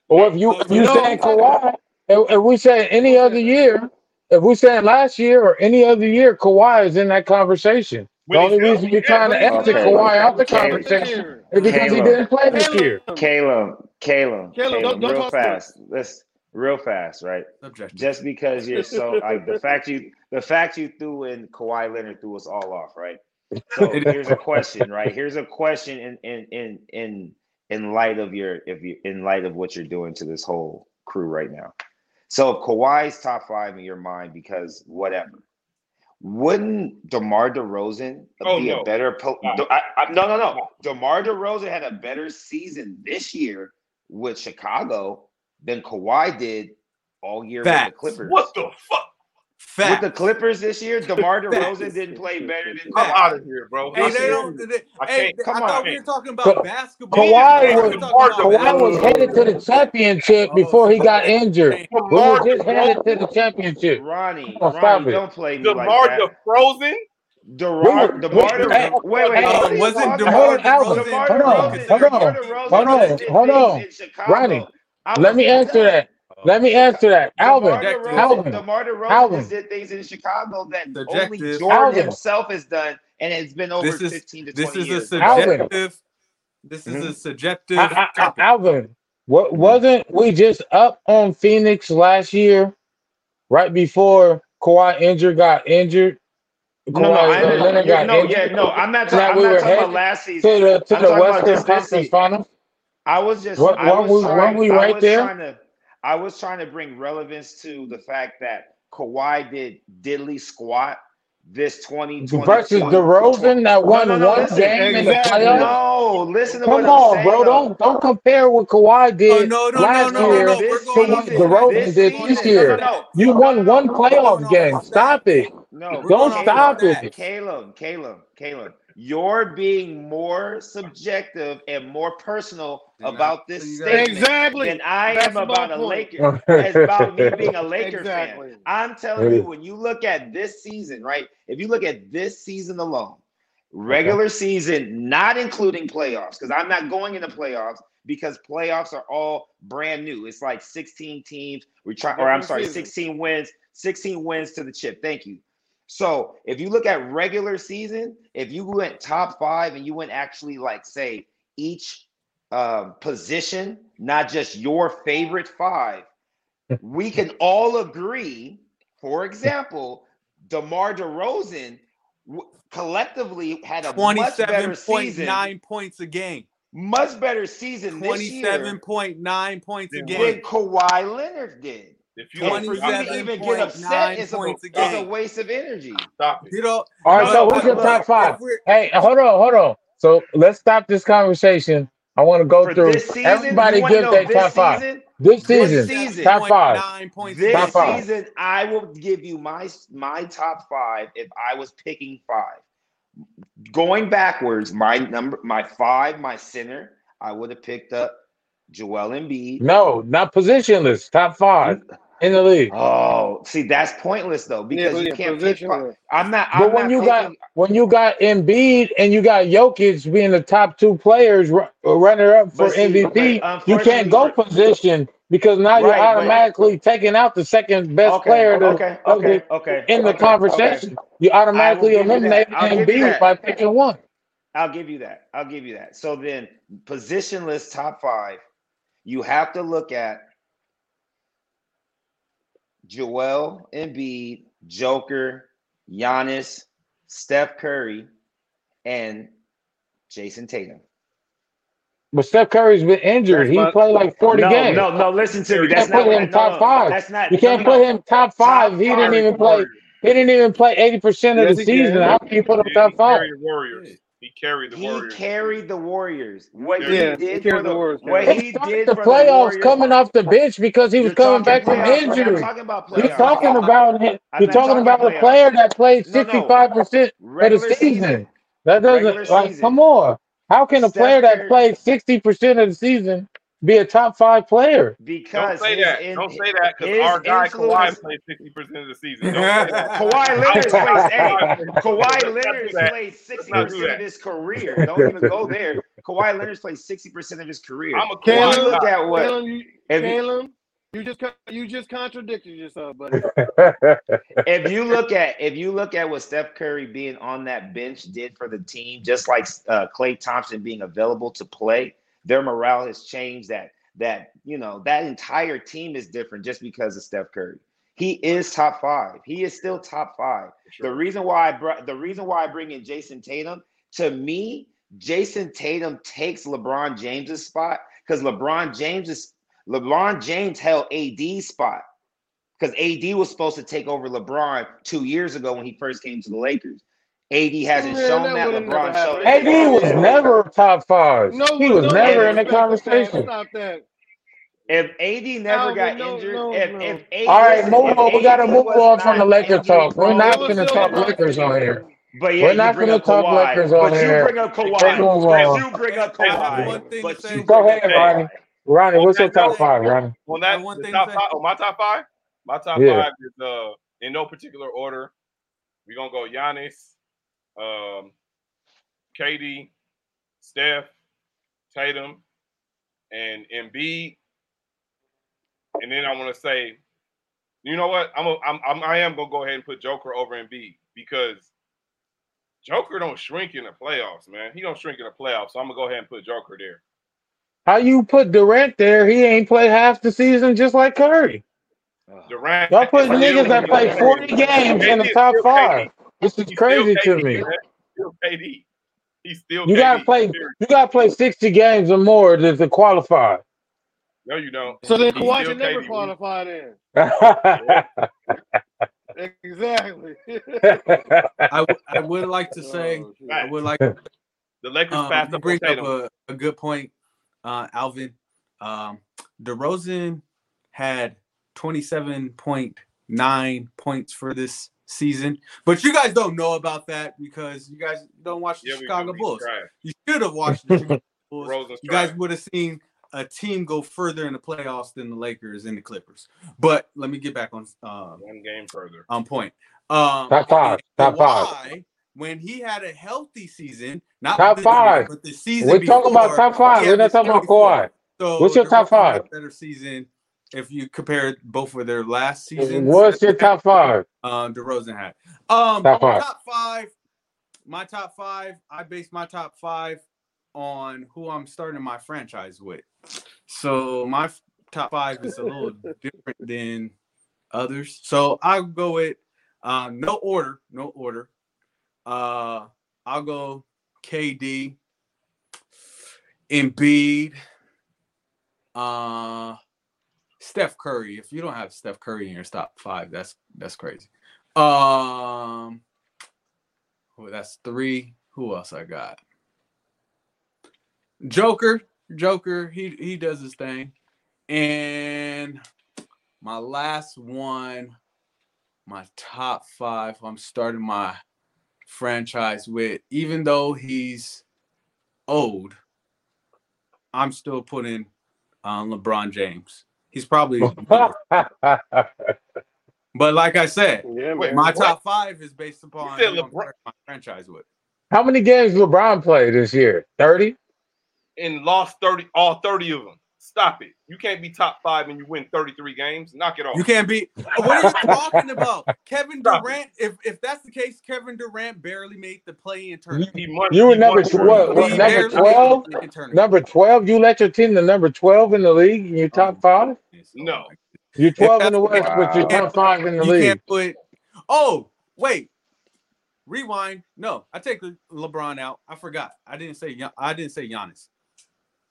S1: Or if you if you
S4: No.
S1: saying Kawhi, if, if we say any other year, if we saying last year or any other year, Kawhi is in that conversation. The
S2: When he's
S1: only reason
S2: healthy,
S1: we're trying to
S2: yeah.
S1: exit
S3: Okay.
S1: Kawhi out the
S3: Caleb.
S1: conversation is because he didn't play this year.
S3: Caleb, Caleb,
S4: Caleb,
S3: Caleb,
S4: don't- don't
S3: real
S4: talk
S3: fast. Let's real fast, right?
S5: Subjective.
S3: Just because you're so like the fact you the fact you threw in Kawhi Leonard threw us all off, right? So here's a question, right? Here's a question in in in in in light of your if you in light of what you're doing to this whole crew right now. So if Kawhi's top five in your mind because whatever, wouldn't DeMar DeRozan
S2: Oh,
S3: be
S2: no.
S3: a better po-
S2: No.
S3: I, I, no no no DeMar DeRozan had a better season this year with Chicago than Kawhi did all year with the Clippers.
S2: What the fuck?
S3: With the Clippers this year, DeMar
S5: Facts.
S3: DeRozan didn't play better than
S2: I'm out of here, bro.
S5: Hey,
S2: I
S5: they don't. They,
S2: I
S5: hey,
S2: can't.
S5: I
S3: Come
S5: thought
S3: on.
S5: we were talking
S1: Ka-
S5: about basketball.
S1: Kawhi
S5: I
S1: was
S5: were talking about
S1: Kawhi was headed to the championship
S5: Oh,
S1: before he got injured.
S5: Hey,
S1: He
S2: DeMar
S1: was just headed to the championship.
S3: Ronnie,
S1: Come on, stop
S3: Ronnie,
S1: it.
S3: don't play me
S2: DeMar
S3: like that.
S2: DeRozan,
S3: DeMar,
S1: Wait,
S3: DeMar,
S1: wait,
S3: wait, wait.
S1: hey,
S3: what are you
S5: wasn't DeMar
S3: about?
S1: Alvin,
S3: DeMar
S1: hold on,
S3: DeRozan-
S1: hold on, hold on, hold on. Ronnie,
S3: I
S1: Let me answer
S3: done.
S1: that. Let me answer that. Alvin,
S3: DeMar DeRozan,
S1: Alvin,
S3: DeMar DeRozan
S1: Alvin.
S3: did things in Chicago that only
S5: Subjective.
S3: Jordan
S1: Alvin.
S3: himself has done, and it's been over
S5: This is
S3: 15 to 20
S5: this
S3: 20
S5: is a
S3: years.
S1: Alvin.
S5: subjective. This is a mm-hmm. subjective
S1: I, I, I,
S5: topic.
S1: Alvin, what wasn't we just up on Phoenix last year, right before Kawhi injured got injured?
S3: No, no,
S1: Kawhi
S3: I,
S1: Leonard
S3: yeah,
S1: got
S3: no,
S1: injured.
S3: yeah, no. I'm not,
S1: That
S3: talking. I'm
S1: we
S3: not
S1: were
S3: talking about
S1: headed
S3: last
S1: to
S3: season.
S1: the to
S3: I'm
S1: the
S3: talking about
S1: Western
S3: just this
S1: Conference
S3: season.
S1: Finals.
S3: I was just,
S1: What-
S3: I
S1: what
S3: was
S1: we-
S3: trying,
S1: weren't we
S3: I
S1: right
S3: was
S1: there?
S3: trying to, I was trying to bring relevance to the fact that Kawhi did diddly squat this 2020
S1: Versus DeRozan that won
S3: no, no,
S1: one
S3: listen,
S1: game in the
S4: exactly.
S1: playoffs.
S3: No, listen to
S1: Come
S3: what I'm
S1: on,
S3: saying.
S1: bro.
S3: though.
S1: Don't don't compare what Kawhi
S5: Oh
S1: did
S5: no, no, no,
S1: last
S5: no, no,
S1: year
S5: no.
S3: This
S1: to what
S5: off.
S1: DeRozan
S3: this
S1: did this year.
S3: no, no.
S1: You won
S3: no,
S1: one
S3: no.
S5: We're
S1: playoff
S5: going off
S1: game. Stop
S5: stats.
S1: it.
S3: No,
S1: Don't stop
S5: stats.
S1: it.
S3: Caleb, Caleb, Caleb, you're being more subjective and more personal
S5: Then
S3: about
S5: I-
S3: this
S5: so you
S3: statement
S4: Exactly.
S3: than I
S4: That's
S3: am
S4: my
S3: about a. Laker. It's about me being a Laker
S4: Exactly.
S3: fan. I'm telling you, when you look at this season, right? If you look at this season alone, regular season, not including playoffs, because I'm not going into playoffs because playoffs are all brand new. It's like 16 teams. We try, or I'm sorry, 16 wins, 16 wins to the chip. Thank you. So if you look at regular season, if you went top five and you went actually like say each um, position, not just your favorite five, we can all agree. For example, DeMar DeRozan w- collectively had a much better season,
S5: nine points a game.
S3: much better season this
S5: Twenty-seven
S3: year
S5: point nine points a
S2: Then
S5: game.
S3: than Kawhi Leonard did.
S2: If you
S3: And
S2: don't
S3: to even get upset it's a,
S5: points a
S3: is a
S5: game.
S3: waste of energy.
S2: stop it.
S5: You know.
S1: All right,
S3: No,
S1: so who's your top five? Hey, hold on, hold on. So let's stop this conversation. I want to go
S3: For
S1: through.
S3: this season,
S1: Everybody give
S3: know
S1: their top five.
S3: season,
S1: This
S3: This
S1: season,
S3: season.
S1: top five.
S5: 27.9 points a
S3: This.
S1: Top five.
S3: season, I will give you my my top five if I was picking five. Going backwards, my number, my five, my center, I would have picked up Joel Embiid.
S1: No, not positionless. Top five in the league.
S3: Oh, see, that's pointless though because
S4: Yeah,
S3: you can't pick. I'm not.
S1: But
S3: I'm
S1: when
S3: not
S1: you got when you got Embiid and you got Jokic being the top two players, ru- uh, runner up for
S3: see,
S1: MVP,
S3: but
S1: you can't go position because now you're
S3: Right,
S1: automatically taking out the second best
S3: okay,
S1: player to,
S3: okay,
S1: of the-
S3: okay, okay,
S1: in the
S3: okay,
S1: conversation.
S3: okay.
S1: You automatically
S3: give you that.
S1: eliminate
S3: I'll give you
S1: Embiid by picking one.
S3: I'll give you that. I'll give you that. So then, positionless top five, you have to look at Joel Embiid, Joker, Giannis, Steph Curry, and Jayson Tatum.
S1: But Steph Curry's been injured.
S4: That's
S1: He
S4: my-
S1: played like 40
S3: no,
S1: games.
S3: no, no. Listen to me.
S1: You
S3: That's
S1: can't put him top
S3: no,
S1: five.
S3: That's not.
S1: You can't put him top five. He didn't
S3: five.
S1: even play. He didn't even play 80% of
S4: Yes,
S1: the
S4: he can.
S1: season. How can you put him top five?
S2: Warriors. He carried the
S3: He
S2: Warriors.
S3: carried the Warriors. What
S2: Yeah,
S3: he
S2: he
S3: did
S4: carried
S3: for
S4: the
S3: the
S4: Warriors,
S3: what he
S1: He started
S3: did
S1: the
S3: for
S1: playoffs
S3: the Warriors.
S1: coming off the bench because he was coming
S3: talking
S1: back from
S3: playoffs. I'm
S1: injury.
S3: talking about
S1: You're
S3: playoffs.
S1: talking about him. You're talking
S3: talking
S1: about a player that played
S3: No, no.
S1: 65% of the season.
S3: season.
S1: That doesn't like
S3: season.
S1: come on. How can a
S3: Steph
S1: player that played 60% of the season be a top five player?
S2: Because Don't
S3: Because
S2: say
S3: his
S2: that.
S3: in-
S2: Don't say that because our guy
S3: influence-
S2: Kawhi played sixty percent of the season. Don't say that.
S3: Kawhi Leonard plays. Hey, Kawhi Leonard played sixty percent of his career. Don't even go there. Kawhi Leonard played sixty percent of his career.
S2: I'm a
S3: If you
S2: Kawhi
S3: look
S2: guy.
S3: at what
S4: Caleb, you,
S3: if you,
S4: Caleb, you just con- you just contradicted yourself, buddy.
S3: if you look at if you look at what Steph Curry being on that bench did for the team, just like uh, Klay Thompson being available to play, their morale has changed. That that you know that entire team is different just because of Steph Curry. He is top five. He is still top five. The reason why I brought the reason why I bring in Jayson Tatum to me, Jayson Tatum takes LeBron James's spot because LeBron James is LeBron James held AD's spot because AD was supposed to take over LeBron two years ago when he first came to the Lakers. AD hasn't
S4: Man,
S3: shown
S4: that
S3: that.
S4: would've
S3: LeBron showed.
S1: AD was never top five.
S4: No,
S1: he was
S4: no,
S1: never
S4: no,
S1: in the conversation.
S4: Stop that.
S3: If AD never
S4: Alvin,
S3: got
S4: no,
S3: injured,
S4: no,
S3: if, if AD,
S1: All right,
S3: listen,
S1: move
S3: if
S1: on. We gotta move on from the
S3: not
S1: Laker talk. We're not gonna talk Lakers on here.
S3: But yeah,
S1: We're
S3: you
S1: not
S3: bring
S1: gonna
S3: up
S1: talk
S3: Kawhi.
S1: Lakers on
S3: but
S1: here.
S3: you bring up Kawhi. But you bring up Kawhi.
S5: one thing
S3: But you
S1: Go ahead, Ronnie. Ronnie, what's your top five, Ronnie?
S2: On that,
S5: one thing
S2: top
S5: to say.
S2: five, oh, my top five, my top five is uh in no particular order. We're gonna go Giannis, um, KD, Steph, Tatum, and Embiid. And then I want to say, you know what? I'm, a, I'm, I'm I am gonna go ahead and put Joker over Embiid because Joker don't shrink in the playoffs, man. He don't shrink in the playoffs. So I'm gonna go ahead and put Joker there.
S1: How you put Durant there? He ain't played half the season just like Curry.
S2: Durant.
S1: Y'all put niggas that play 40 games in the top five.
S2: KD.
S1: This is crazy to me.
S2: He's still KD. He's still
S1: You gotta
S2: KD.
S1: play. You gotta play 60 games or more to, to qualify.
S2: No, you don't.
S4: So then
S2: He's
S4: Kawhi should never
S2: KD.
S4: qualify then. Exactly.
S5: I, w- I would like to say,
S4: Oh.
S5: I would like
S2: The Lakers
S5: um,
S2: passed
S5: you
S2: up
S5: bring up a, a good point, uh, Alvin. Um, DeRozan had 27.9 points for this season, but you guys don't know about that because you guys don't watch the
S2: Yeah,
S5: Chicago
S2: do. He's
S5: Bulls.
S2: trash.
S5: You should have watched the Chicago Bulls.
S2: Rosen's
S5: You guys would have seen a team go further in the playoffs than the Lakers and the Clippers. But let me get back on um,
S2: One game further.
S5: on point. Um,
S1: Top five, top five.
S5: When he had a healthy season, not
S1: Top
S5: this
S1: five.
S5: but the season
S1: We're talking about top five. We're not talking about Kawhi.
S5: So
S1: What's your top
S5: DeRozan had a
S1: five?
S5: Better season if you compare both of their last seasons.
S1: What's your top five?
S5: Um, DeRozan had. Um,
S1: Top five.
S5: top five. My top five. I base my top five on who I'm starting my franchise with. So my top five is a little different than others. So I'll go with um, no order, no order. Uh, I'll go KD, Embiid, uh, Steph Curry. If you don't have Steph Curry in your top five, that's that's crazy. Um, that's three. Who else I got? Joker, Joker. He he does his thing, and my last one, my top five. I'm starting my franchise with, even though he's old, I'm still putting um, LeBron James. He's probably, but like I said,
S4: Yeah,
S2: Wait,
S4: man.
S5: my
S2: what?
S5: top five is based upon
S2: said
S5: who I'm
S2: LeBron-
S5: my franchise with.
S1: How many games LeBron played this year? 30?
S2: And lost 30, all 30 of them. Stop it. You can't be top five and you win 33 games. Knock it off.
S5: You can't be. What are you talking about? Kevin
S2: Stop it.
S5: Durant. If if that's the case, Kevin Durant barely made the play-in tournament.
S2: He won-
S1: You were number 12. What, number
S5: barely made the
S1: 12? Number 12? You let your team to number 12 in the league in your top
S5: oh,
S1: five?
S2: No.
S5: Oh,
S1: You're 12 in the
S5: that's-
S1: West, but you're top five in the
S5: you
S1: league.
S5: can't put. Oh wait, rewind. No, I take LeBron out. I forgot. I didn't say. I didn't say Giannis.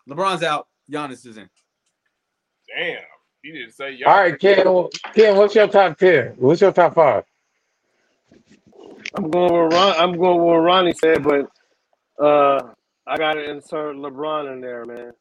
S5: LeBron's out. Giannis is in.
S2: Damn. He didn't say y'all.
S1: All right, Ken, Ken, what's your top 10? What's your top five?
S4: I'm going with Ron. I'm going with what Ronnie said, but uh, I got to insert LeBron in there, man.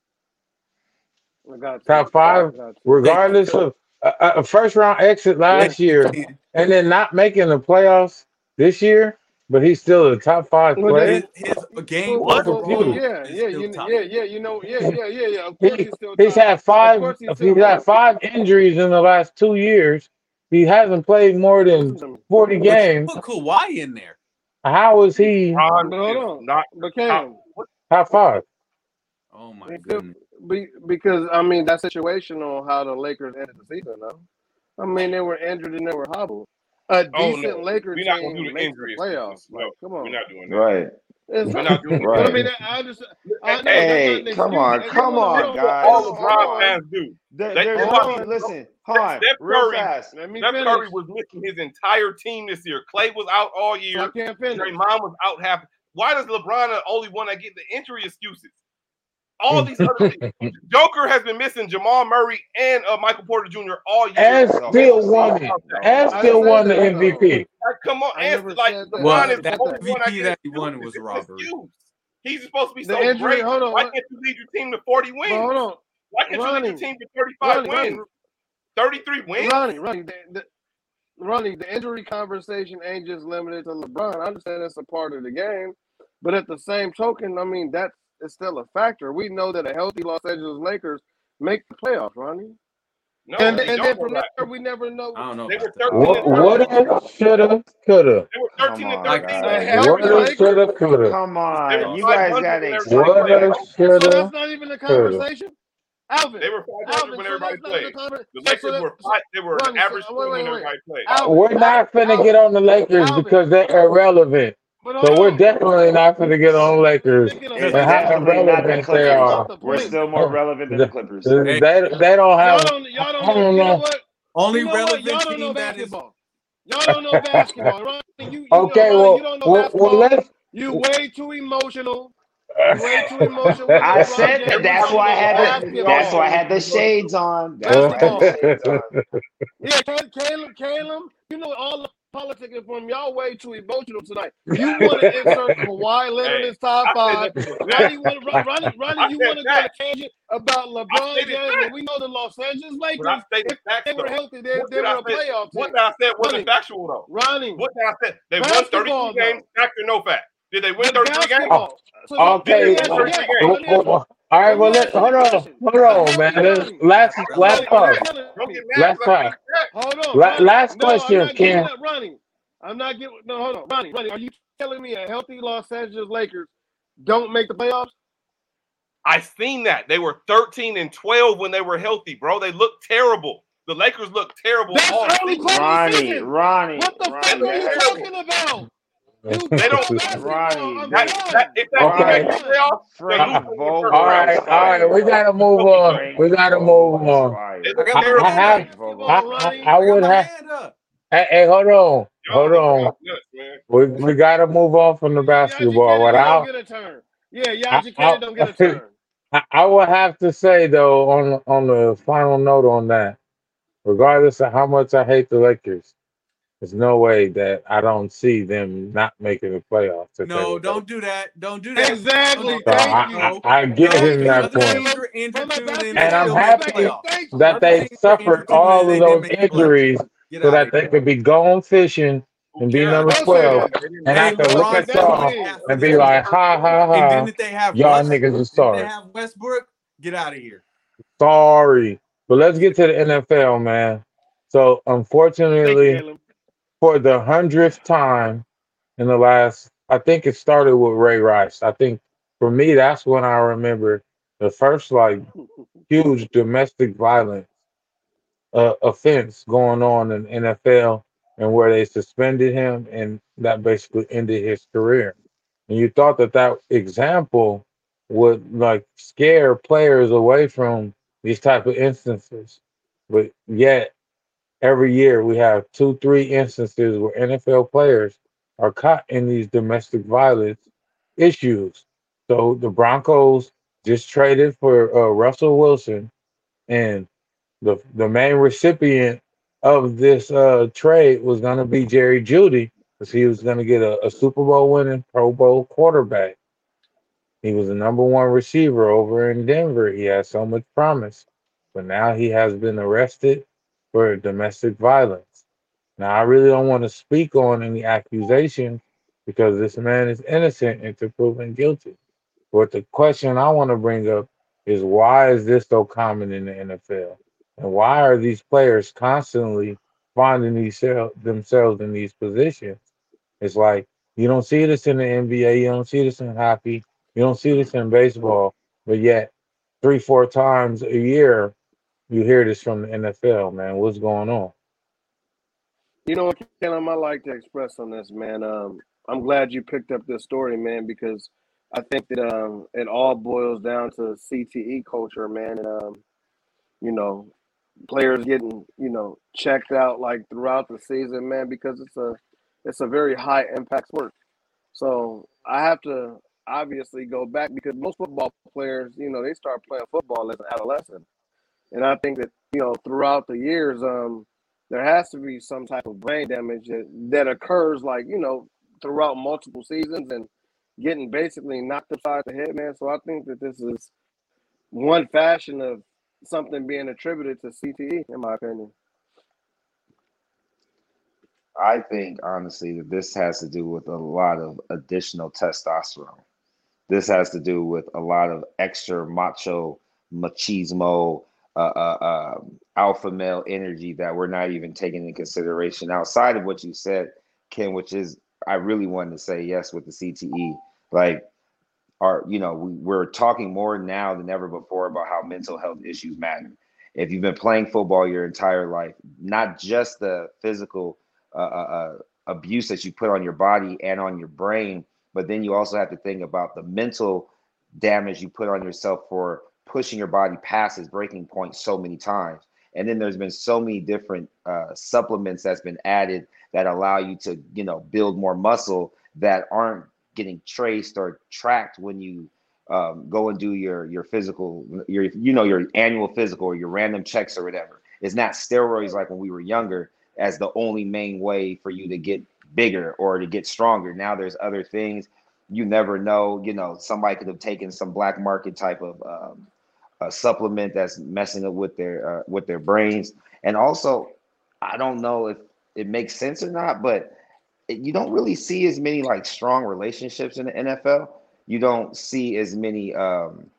S4: I got to.
S1: Top five?
S4: I.
S1: Regardless of a, a- a first round exit last year and then not making the playoffs this year, but he's still a top five player.
S5: His, his game
S4: Well, well, well, yeah, yeah, you, yeah, yeah, you know, yeah, yeah, yeah, yeah. Of course,
S1: He,
S4: he's still.
S1: he's
S4: top.
S1: had five.
S4: course, he's
S1: He's had five injuries in the last two years. He hasn't played more than forty games.
S5: you put Kawhi in there.
S1: How is he
S2: Ron
S4: But hold on.
S2: not
S4: But Cam,
S1: top five?
S5: Oh my
S4: He's still-
S5: goodness.
S4: be, because I mean that situation on how the Lakers ended the season, though. I mean they were injured and they were hobbled. A
S2: Oh, no.
S4: decent Lakers
S2: We're not gonna
S4: team
S2: do the
S4: makes the playoffs.
S2: excuses.
S4: Like,
S2: No,
S4: come
S2: We're not doing that.
S3: Right.
S4: It's
S2: We're
S4: not,
S2: not doing
S4: But I mean, I just, I
S3: Hey, come on,
S4: excuse.
S3: come on, guys.
S2: All LeBron
S4: on.
S2: fans do. They-
S4: hold
S3: nothing.
S4: on.
S3: Listen, Han,
S2: Steph Curry-
S3: fast.
S4: Let me
S2: Steph. Curry was missing his entire team this year. Klay was out all
S4: So I
S2: year.
S4: can't finish.
S2: Draymond was out half. Why does LeBron the only one that get the injury excuses? All these other Joker has been missing Jamal Murray and uh, Michael Porter Jr. all year.
S1: And still won it. And still won the. MVP.
S2: Like, come on,
S4: I
S2: and like
S4: said that.
S2: LeBron
S5: Well,
S2: is
S5: that
S2: the only one that
S5: MVP that he won
S2: excuses.
S5: was
S2: It's
S5: robbery.
S2: He's supposed to be
S4: The
S2: so
S4: injury.
S2: great.
S4: Hold on.
S2: Why can't you lead your team to 40 wins?
S4: But hold on,
S2: Why can't you lead your team to 35
S4: Ronnie,
S2: wins?
S4: Ronnie,
S2: 33 wins?
S4: Ronnie, Ronnie, the, the, Ronnie, the injury conversation ain't just limited to LeBron. I understand that's a part of the game, but at the same token, I mean that is still a factor. We know that a healthy Los Angeles Lakers make the playoffs, Ronnie.
S2: No,
S4: and,
S2: they
S4: and then from
S2: that.
S4: there we never know.
S5: I don't know.
S2: They were 13
S1: What woulda, shoulda, coulda.
S2: They were 13 and
S3: Come on,
S2: 13.
S3: guys.
S2: when they
S4: Hell,
S2: were-
S1: Woulda,
S4: Lakers-
S1: shoulda, coulda.
S3: Come on, you guys got
S2: when
S3: to
S2: everybody
S1: Woulda.
S4: So
S1: shoulda.
S4: that's not even a conversation. Alvin,
S2: They were 500
S4: Alvin,
S2: when everybody
S4: that's not even
S2: played.
S4: a conversation.
S2: The Lakers
S4: so
S2: were five, they were
S4: Ronnie,
S2: an average
S4: so-
S2: team
S4: wait, wait, wait.
S2: everybody played.
S4: Alvin,
S1: We're not finna get on the Lakers
S4: Alvin.
S1: because they're irrelevant.
S4: But
S1: So we're
S4: oh,
S1: definitely not finna get on Lakers.
S4: Thinking
S1: And how
S3: definitely not the
S1: irrelevant they are.
S4: The
S3: We're still more relevant than the Clippers.
S1: They, they don't have.
S4: Y'all don't, y'all don't know.
S1: don't
S4: You know
S1: know.
S4: what?
S5: Only
S4: you know what?
S5: relevant
S4: Y'all don't know
S5: team that is
S4: basketball. Y'all don't know basketball. Ronnie, you, you
S1: Okay,
S4: know,
S1: well,
S4: you don't know
S1: well,
S4: basketball.
S1: well, let's.
S4: You way too emotional. Way too emotional.
S3: I said that. That's why I had the. That's why I had the shades on. That's why I had the shades on.
S4: Yeah, Caleb, Caleb, Caleb, you know all the politics from y'all way too emotional tonight. You want to insert Kawhi Leonard
S2: Hey,
S4: in top
S2: I
S4: five.
S2: said that-
S4: Ronnie, want, Ronnie, Ronnie,
S2: I
S4: you want to go on
S2: that.
S4: tangent about LeBron James we know the Los Angeles
S2: But I
S4: Lakers, if
S2: facts,
S4: they were healthy, they, they were
S2: I
S4: a
S2: say?
S4: playoff
S2: What
S4: team.
S2: that I said wasn't
S4: Ronnie.
S2: factual, though.
S4: Ronnie,
S2: What did I say? They won
S4: Basketball,
S2: 32 games, fact or no fact? Did they win
S4: the
S2: 33 games?
S4: basketball. So
S1: Okay.
S4: let me ask you-
S2: well,
S4: yeah,
S2: well,
S4: let me ask you-
S1: All right, well, let, hold on, hold on, man. This last, last talk.
S2: Don't get mad.
S1: Last
S2: 'cause I
S1: time.
S4: Hold on.
S1: La- last
S4: no,
S1: question,
S4: I'm not getting
S1: Ken.
S4: that, Ronnie. I'm not getting. No, hold on, Ronnie. Ronnie, are you telling me a healthy Los Angeles Lakers don't make the playoffs?
S2: I seen that. They were 13 and 12 when they were healthy, bro. They looked terrible. The Lakers looked terrible
S4: That's
S2: all
S4: early
S2: season.
S4: part of the
S3: Ronnie,
S4: season.
S3: Ronnie,
S4: What the fuck are you talking about? Dude,
S2: They don't-
S4: basketball,
S3: Ronnie,
S4: I'm
S2: That,
S4: done.
S2: that, if that
S1: Okay.
S2: team makes the playoffs,
S3: Frank
S2: lose.
S3: Vogel.
S1: All right, all right, we gotta move on. We gotta move on.
S5: I
S2: look
S5: got my
S2: terrible.
S1: I have- I, I, I would have. Hey, hey, hold on, hold on. We we gotta move on from the basketball.
S4: Yaji
S1: What
S4: Kennedy
S1: I
S4: don't get a turn. Yeah, Yaji
S1: I-
S4: don't get a turn.
S1: I, I would have to say though, on on the final note on that, regardless of how much I hate the Lakers, there's no way that I don't see them not making the playoffs. if
S5: No, don't do that. Don't do that.
S4: Exactly.
S1: So
S4: Thank
S1: I,
S4: you.
S1: I, I give
S5: No,
S1: him that point.
S5: teams are injured
S4: From a
S5: too,
S4: basketball
S1: And I'm happy
S5: the playoffs.
S4: Thank you.
S1: That they suffered all of those
S5: didn't make the playoffs.
S1: injuries so that they could be going fishing and be
S2: cares?
S1: number 12.
S4: that.
S1: And I could look at y'all
S4: what it is.
S1: and be like, ha ha
S5: And
S1: ha,
S5: didn't they have
S1: y'all
S5: Russ?
S1: niggas are
S5: Didn't they
S1: sorry.
S5: have Westbrook? Get out of here.
S1: Sorry. But let's get to the NFL, man. So
S4: Thank you,
S1: unfortunately,
S4: Caleb.
S1: For the hundredth time in the last, I think it started with Ray Rice. I think for me, that's when I remember the first like huge domestic violence uh, offense going on in NFL and where they suspended him and that basically ended his career. And you thought that that example would like scare players away from these type of instances, but yet every year we have two, three instances where NFL players are caught in these domestic violence issues. So the Broncos just traded for uh, Russell Wilson, and the the main recipient of this uh, trade was going to be Jerry Jeudy because he was going to get a, a Super Bowl winning Pro Bowl quarterback. He was the number one receiver over in Denver. He had so much promise, but now he has been arrested for domestic violence. Now, I really don't want to speak on any accusation because this man is innocent until proven guilty. But the question I want to bring up is why is this so common in the NFL? And why are these players constantly finding these themselves in these positions? It's like you don't see this in the NBA, you don't see this in hockey, you don't see this in baseball, but yet three, four times a year you hear this from the NFL, man. What's going on?
S4: You know what, I like to express on this, man. Um, I'm glad you picked up this story, man, because I think that um, it all boils down to CTE culture, man. And, um, you know, players getting, you know, checked out like throughout the season, man, because it's a it's a very high impact sport. So I have to obviously go back because most football players, you know, they start playing football as an adolescent. And I think that, you know, throughout the years, um, there has to be some type of brain damage that, that occurs like, you know, throughout multiple seasons and getting basically knocked upside the head, man. So I think that this is one fashion of something being attributed to CTE, in my opinion.
S3: I think honestly that this has to do with a lot of additional testosterone. This has to do with a lot of extra macho machismo uh, uh, um, alpha male energy that we're not even taking into consideration outside of what you said, Ken, which is I really wanted to say yes with the CTE. Like, our you know we, we're talking more now than ever before about how mental health issues matter. If you've been playing football your entire life, not just the physical uh, uh, uh abuse that you put on your body and on your brain, but then you also have to think about the mental damage you put on yourself for pushing your body past its breaking point so many times. And then there's been so many different uh, supplements that's been added that allow you to, you know, build more muscle that aren't getting traced or tracked when you um, go and do your your physical, your you know your annual physical or your random checks or whatever. It's not steroids like when we were younger as the only main way for you to get bigger or to get stronger. Now there's other things. You never know. You know, somebody could have taken some black market type of um, a supplement that's messing up with their uh, with their brains. And also, I don't know if it makes sense or not, but you don't really see as many like strong relationships in the NFL. You don't see as many um,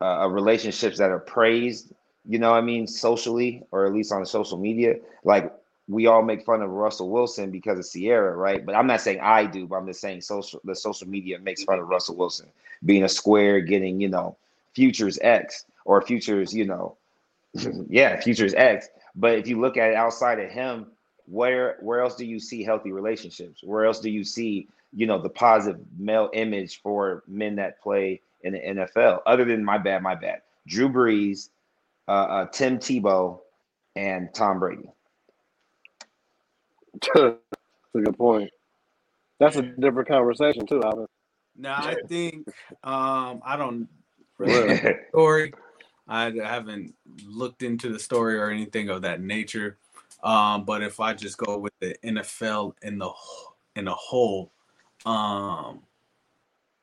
S3: uh, relationships that are praised. You know, I mean, socially or at least on social media. Like we all make fun of Russell Wilson because of Ciara, right? But I'm not saying I do, but I'm just saying social the social media makes fun of Russell Wilson being a square, getting you know Future's X or Future's, you know, yeah, Future's X. But if you look at it outside of him, where where else do you see healthy relationships? Where else do you see, you know, the positive male image for men that play in the NFL? Other than my bad, my bad. Drew Brees, uh, uh, Tim Tebow, and Tom Brady.
S4: That's a good point. That's a different conversation too, Alvin.
S5: No, I think um, I don't story. I haven't looked into the story or anything of that nature. Um, but if I just go with the NFL in the in a whole, um,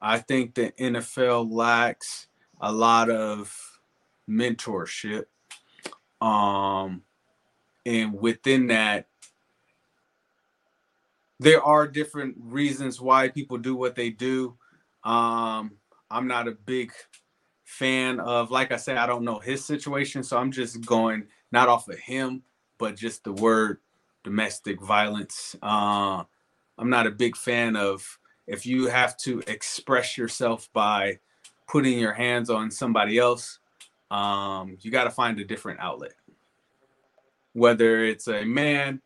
S5: I think the NFL lacks a lot of mentorship. Um, and within that, there are different reasons why people do what they do. Um, I'm not a big fan of, like I said, I don't know his situation, so I'm just going not off of him, but just the word domestic violence. Uh, I'm not a big fan of if you have to express yourself by putting your hands on somebody else, um, you got to find a different outlet. Whether it's a man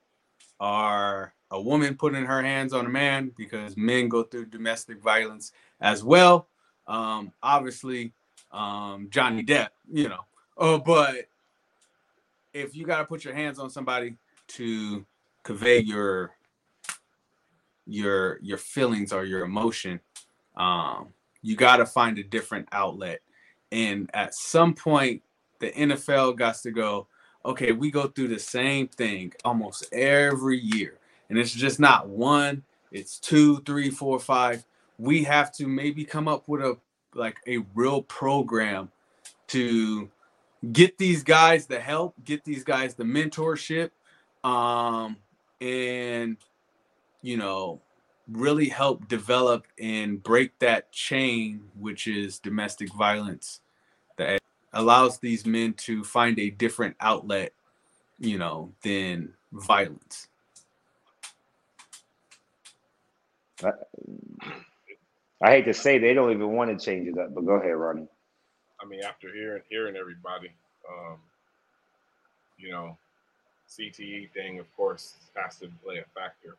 S5: or a woman putting her hands on a man, because men go through domestic violence as well. Um, obviously, um, Johnny Depp, you know. Uh, but if you got to put your hands on somebody to convey your your your feelings or your emotion, um, you got to find a different outlet. And at some point, the NFL got to go. Okay, we go through the same thing almost every year, and it's just not one. It's two, three, four, five. We have to maybe come up with a like a real program to get these guys the help, get these guys the mentorship, um, and you know, really help develop and break that chain, which is domestic violence, that allows these men to find a different outlet, you know, than violence.
S3: Hate to say they don't even want to change it up, but go ahead, Ronnie.
S2: I mean, after hearing hearing everybody, um, you know, CTE thing, of course, has to play a factor.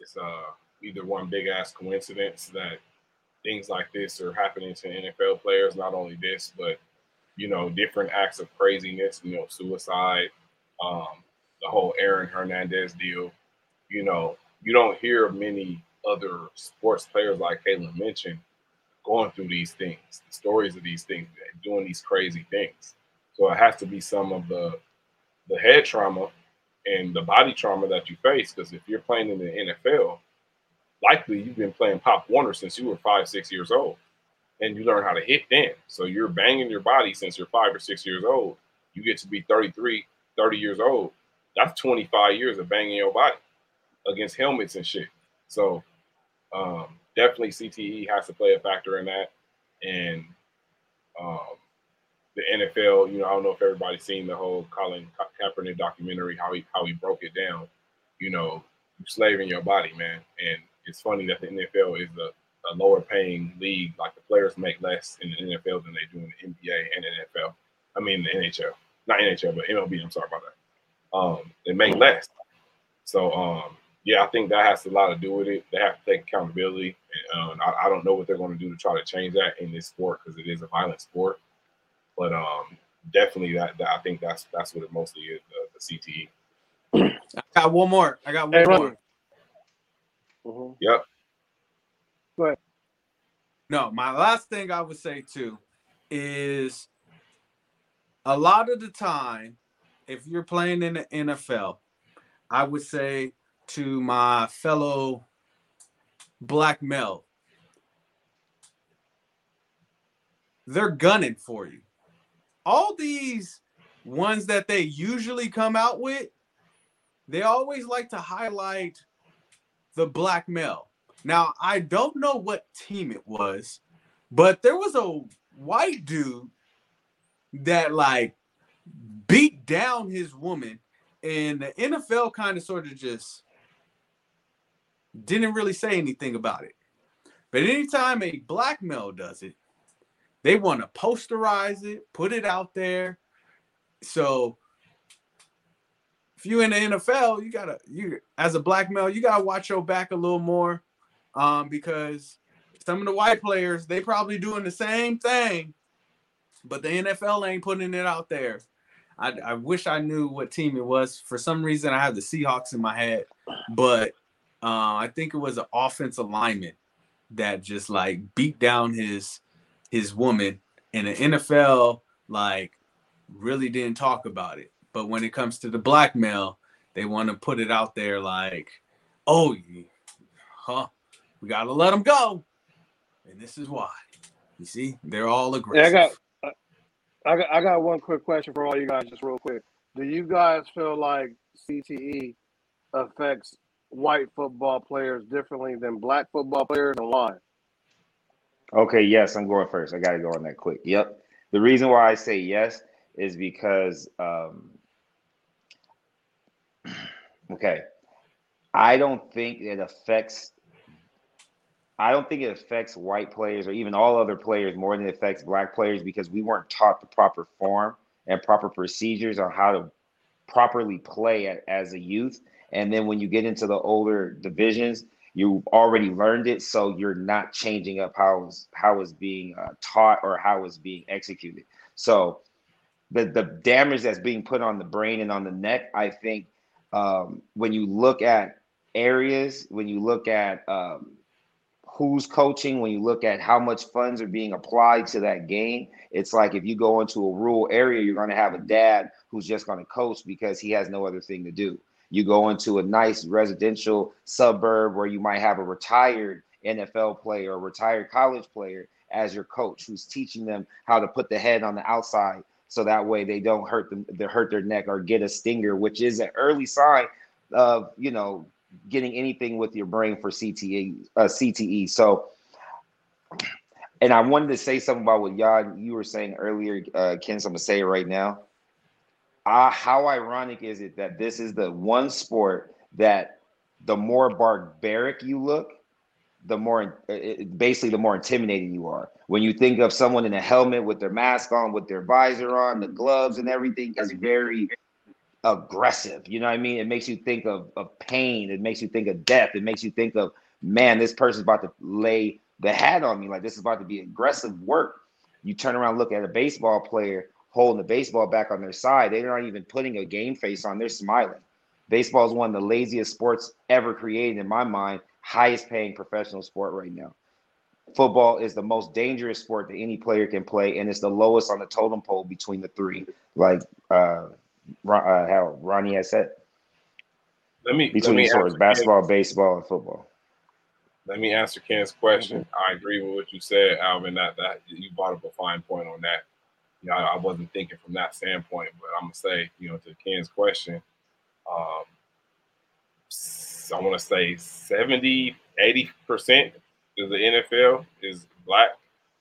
S2: It's uh, either one big ass coincidence that things like this are happening to NFL players. Not only this, but you know, different acts of craziness. You know, suicide, um, the whole Aaron Hernandez deal. You know, you don't hear many other sports players like Caitlin mentioned going through these things, the stories of these things, doing these crazy things. So it has to be some of the the head trauma and the body trauma that you face. Because if you're playing in the NFL, likely you've been playing Pop Warner since you were five, six years old, and you learn how to hit then. So you're banging your body since you're five or six years old. You get to be 33, 30 years old. That's 25 years of banging your body against helmets and shit. So um, definitely CTE has to play a factor in that. And um, the NFL, you know, I don't know if everybody's seen the whole Colin Ka- Kaepernick documentary, how he how he broke it down. You know, you slaving your body, man. And it's funny that the NFL is a, a lower paying league. Like the players make less in the NFL than they do in the NBA and the NFL. I mean the NHL, not NHL, but MLB. I'm sorry about that. Um, they make less. So um, yeah, I think that has a lot to do with it. They have to take accountability. And, um, I, I don't know what they're going to do to try to change that in this sport because it is a violent sport. But um, definitely, that, that I think that's that's what it mostly is the, the CTE.
S5: I got one more. I got one
S4: Hey,
S5: more.
S4: Ron. Mhm.
S2: Yep.
S5: No, my last thing I would say too is a lot of the time, if you're playing in the NFL, I would say to my fellow black male, they're gunning for you. All these ones that they usually come out with, they always like to highlight the black male. Now, I don't know what team it was, but there was a white dude that like beat down his woman, and the NFL kind of sort of just didn't really say anything about it. But anytime a black male does it, they want to posterize it, put it out there. So if you're in the NFL, you gotta you as a black male, you gotta watch your back a little more um, because some of the white players they probably doing the same thing, but the NFL ain't putting it out there. I, I wish I knew what team it was. For some reason, I have the Seahawks in my head, but uh, I think it was an offensive lineman that just like beat down his his woman, and the NFL like really didn't talk about it. But when it comes to the blackmail, they want to put it out there like, oh, huh? We gotta let them go, and this is why. You see, they're all
S4: Yeah, I
S5: aggressive.
S4: got, I got, I got one quick question for all you guys, just real quick. Do you guys feel like CTE affects white football players differently than black football players, and why?
S3: Okay, yes, I'm going first. I got to go on that quick. Yep. The reason why I say yes is because, um, okay, I don't think it affects. I don't think it affects white players or even all other players more than it affects black players because we weren't taught the proper form and proper procedures on how to properly play as a youth. And then when you get into the older divisions, you've already learned it, so you're not changing up how it's, how it's being uh, taught or how it's being executed. So the the damage that's being put on the brain and on the neck, I think, um, when you look at areas, when you look at um, who's coaching, when you look at how much funds are being applied to that game, it's like if you go into a rural area, you're going to have a dad who's just going to coach because he has no other thing to do. You go into a nice residential suburb where you might have a retired NFL player or retired college player as your coach who's teaching them how to put the head on the outside so that way they don't hurt them they hurt their neck or get a stinger which is an early sign of you know getting anything with your brain for CTE uh, CTE so and I wanted to say something about what Jan you were saying earlier uh Ken so I'm gonna say it right now uh, how ironic is it that this is the one sport that the more barbaric you look, the more uh, it, basically the more intimidating you are. When you think of someone in a helmet with their mask on, with their visor on, the gloves and everything is very aggressive. You know what I mean? It makes you think of, of pain. It makes you think of death. It makes you think of, man, this person's about to lay the hat on me. Like this is about to be aggressive work. You turn around, look at a baseball player holding the baseball back on their side. They're not even putting a game face on. They're smiling. Baseball is one of the laziest sports ever created in my mind. Highest paying professional sport right now. Football is the most dangerous sport that any player can play, and it's the lowest on the totem pole between the three. Like uh, uh, how Ronnie has said,
S2: Let me let
S3: between
S2: me
S3: the sports, basketball, baseball, and football.
S2: let me answer Ken's question. I agree with what you said, Alvin. That that you brought up a fine point on that. You know, I, I wasn't thinking from that standpoint, but I'm gonna say, you know, to Ken's question, um, I want to say 70, 80 percent of the NFL is black,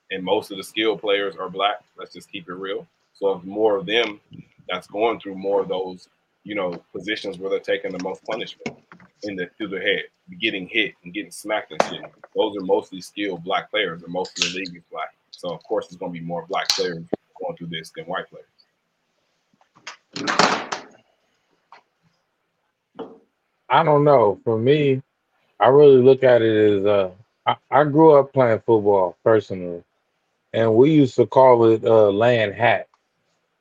S2: and most of the skilled players are black. Let's just keep it real. So if more of them that's going through more of those, you know, positions where they're taking the most punishment in the through their head, getting hit and getting smacked and shit. Those are mostly skilled black players, and most of the league is black. So of course, it's going to be more black players going through this than white players.
S1: I don't know. For me, I really look at it as uh, I, I grew up playing football personally, and we used to call it uh, land hat,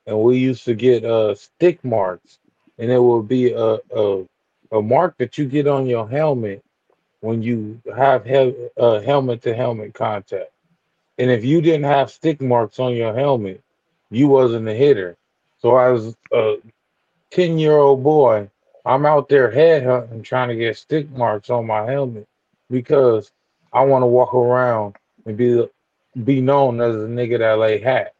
S1: and we used to get uh, stick marks, and it would be a, a a mark that you get on your helmet when you have he- uh, helmet to helmet contact. And if you didn't have stick marks on your helmet, you wasn't a hitter. So as a 10 year old boy, I'm out there head hunting trying to get stick marks on my helmet because I want to walk around and be be known as a nigga that lay hat.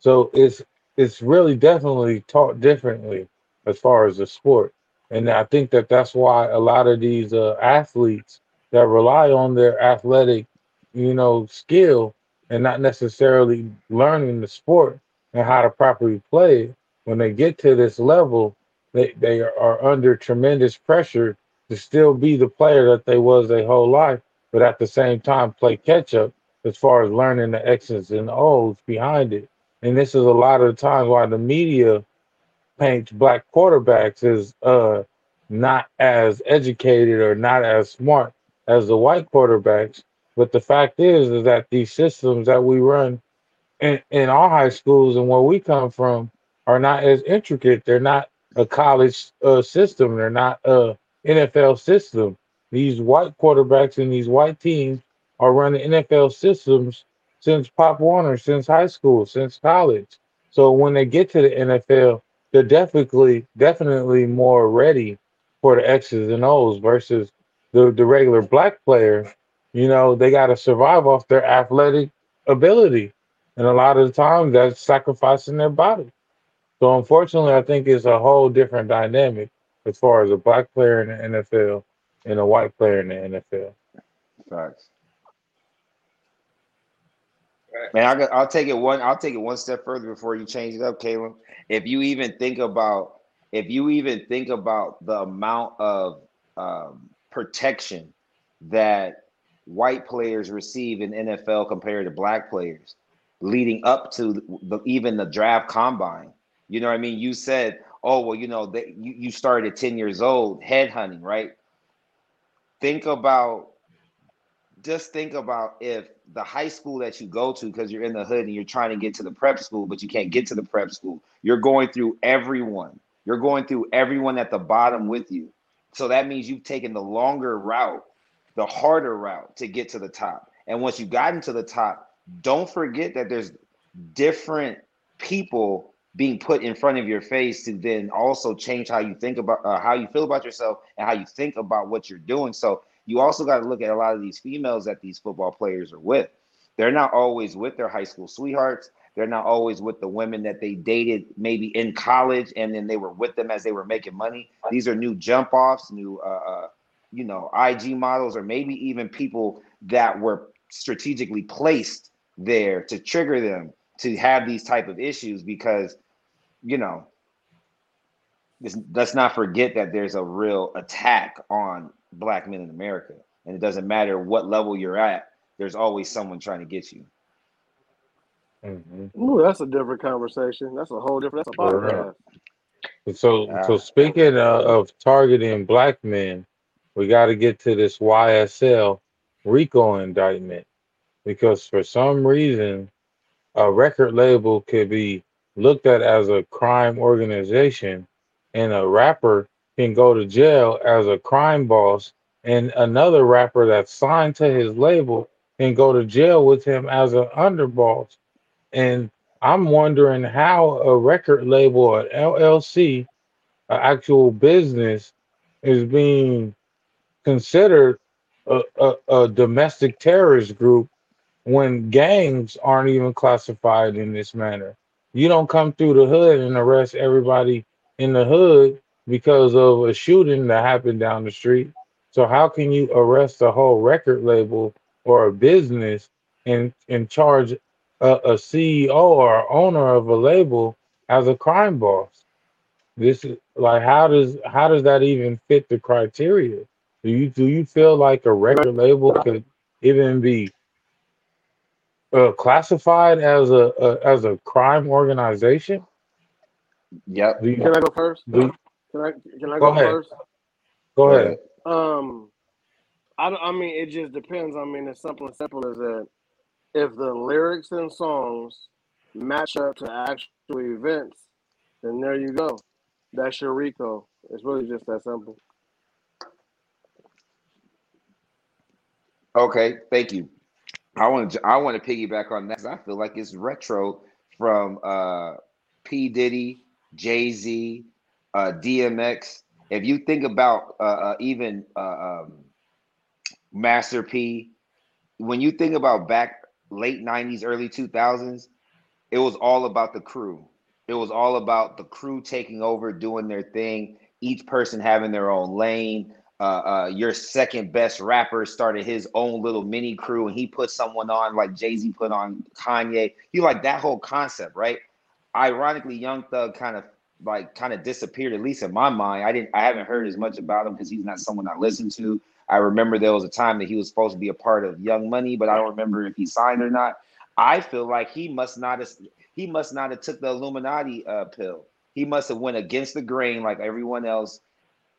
S1: So it's it's really definitely taught differently as far as the sport. And I think that that's why a lot of these uh, athletes that rely on their athletic, you know, skill and not necessarily learning the sport and how to properly play when they get to this level, they, they are under tremendous pressure to still be the player that they was their whole life, but at the same time play catch up as far as learning the X's and O's behind it. And this is a lot of the times why the media paints black quarterbacks as uh, not as educated or not as smart as the white quarterbacks. But the fact is, is that these systems that we run in, in our high schools and where we come from are not as intricate. They're not a college uh, system. They're not a NFL system. These white quarterbacks and these white teams are running NFL systems since Pop Warner, since high school, since college. So when they get to the NFL, they're definitely definitely more ready for the X's and O's versus the, the regular black player. You know, they got to survive off their athletic ability. And a lot of the time that's sacrificing their body. So unfortunately, I think it's a whole different dynamic as far as a black player in the NFL and a white player in the NFL.
S3: Facts. Man, I, I'll take it one. I'll take it one step further before you change it up, Caleb. If you even think about, if you even think about the amount of um, protection that white players receive in NFL compared to black players, leading up to the, even the draft combine. You know what I mean? You said, "Oh, well, you know, that you, you started at 10 years old head hunting, right?" Think about just think about if the high school that you go to because you're in the hood and you're trying to get to the prep school but you can't get to the prep school you're going through everyone you're going through everyone at the bottom with you so that means you've taken the longer route the harder route to get to the top and once you've gotten to the top don't forget that there's different people being put in front of your face to then also change how you think about uh, how you feel about yourself and how you think about what you're doing so you also got to look at a lot of these females that these football players are with. They're not always with their high school sweethearts. They're not always with the women that they dated maybe in college and then they were with them as they were making money. These are new jump offs, new, uh, uh, you know, IG models, or maybe even people that were strategically placed there to trigger them to have these type of issues because, you know, let's not forget that there's a real attack on black men in America. And it doesn't matter what level you're at, there's always someone trying to get you.
S1: Mm-hmm.
S4: Ooh, that's a different conversation. That's a whole different. That's a podcast.
S1: So, so speaking uh, of targeting black men, we got to get to this YSL RICO indictment because for some reason, a record label could be looked at as a crime organization, and a rapper can go to jail as a crime boss, and another rapper that's signed to his label can go to jail with him as an underboss. And I'm wondering how a record label, an LLC, an actual business, is being considered a, a, a domestic terrorist group when gangs aren't even classified in this manner. You don't come through the hood and arrest everybody in the hood because of a shooting that happened down the street. So how can you arrest a whole record label or a business and and charge a, a CEO or owner of a label as a crime boss. This is like how does how does that even fit the criteria? Do you do you feel like a record label could even be uh, classified as a, a as a crime organization?
S3: Yep.
S1: Do you,
S4: Can I go first?
S1: do,
S4: Can I can I
S1: Go
S4: go,
S1: ahead.
S4: first?
S1: go ahead.
S4: Um, I, don't- I mean, it just depends. I mean, it's simple and simple as that. If the lyrics and songs match up to actual events, then there you go. That's your RICO. It's really just that simple.
S3: Okay, thank you. I want to I want to piggyback on that. I feel like it's retro from uh, P Diddy, Jay Z, uh, DMX. If you think about uh, uh, even uh, um, Master P, when you think about back late '90s, early 2000s, it was all about the crew. It was all about the crew taking over, doing their thing. Each person having their own lane uh, uh, your second best rapper started his own little mini crew and he put someone on like Jay Z put on Kanye. You like that whole concept, right? Ironically, Young Thug kind of like kind of disappeared, at least in my mind. I didn't, I haven't heard as much about him because he's not someone I listen to. I remember there was a time that he was supposed to be a part of Young Money, but I don't remember if he signed or not. I feel like he must not have, he must not have took the Illuminati uh, pill. He must have went against the grain like everyone else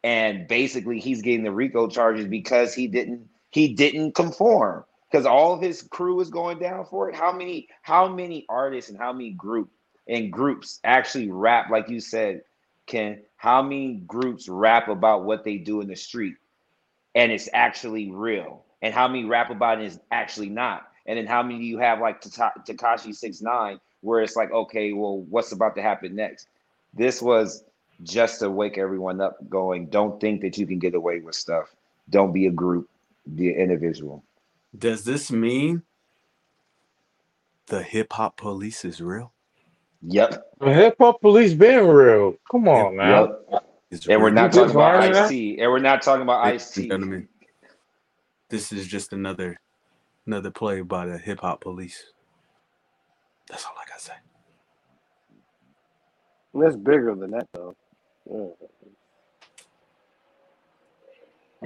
S3: and basically he's getting the RICO charges because he didn't he didn't conform because all of his crew is going down for it. How many how many artists and how many group and groups actually rap like you said, Ken? How many groups rap about what they do in the street and it's actually real? And how many rap about it is actually not? And then how many do you have like Tekashi Six Nine where it's like, okay, well, what's about to happen next? This was just to wake everyone up going don't think that you can get away with stuff don't be a group be an individual
S5: Does this mean the hip hop police is real?
S3: yep
S1: The hip hop police been real. Come on now.
S3: yep
S5: Is
S3: and we're not
S1: You
S3: talking about
S1: learned that?
S3: ice and we're not talking about
S5: Ladies
S3: ice
S5: and
S3: t
S5: gentlemen, this is just another another play by the hip hop police. That's all I gotta say.
S4: that's bigger than that, though. Yeah.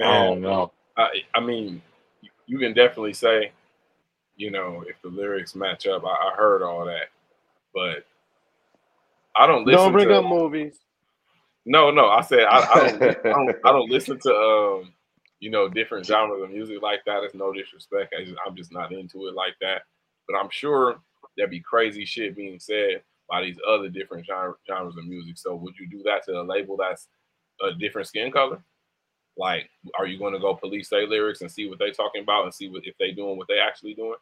S1: I don't know.
S2: I, I mean, you can definitely say, you know, if the lyrics match up. I, I heard all that, but I don't listen
S4: Don't bring
S2: to.
S4: up movies.
S2: No, no, I said I, I, don't, I don't. I don't listen to um, you know, different genres of music like that. It's no disrespect. I just, I'm just not into it like that. But I'm sure there'd be crazy shit being said by these other different genre, genres of music. So would you do that to a label that's a different skin color? Like, are you going to go police their lyrics and see what they're talking about and see what if they doing what they actually doing?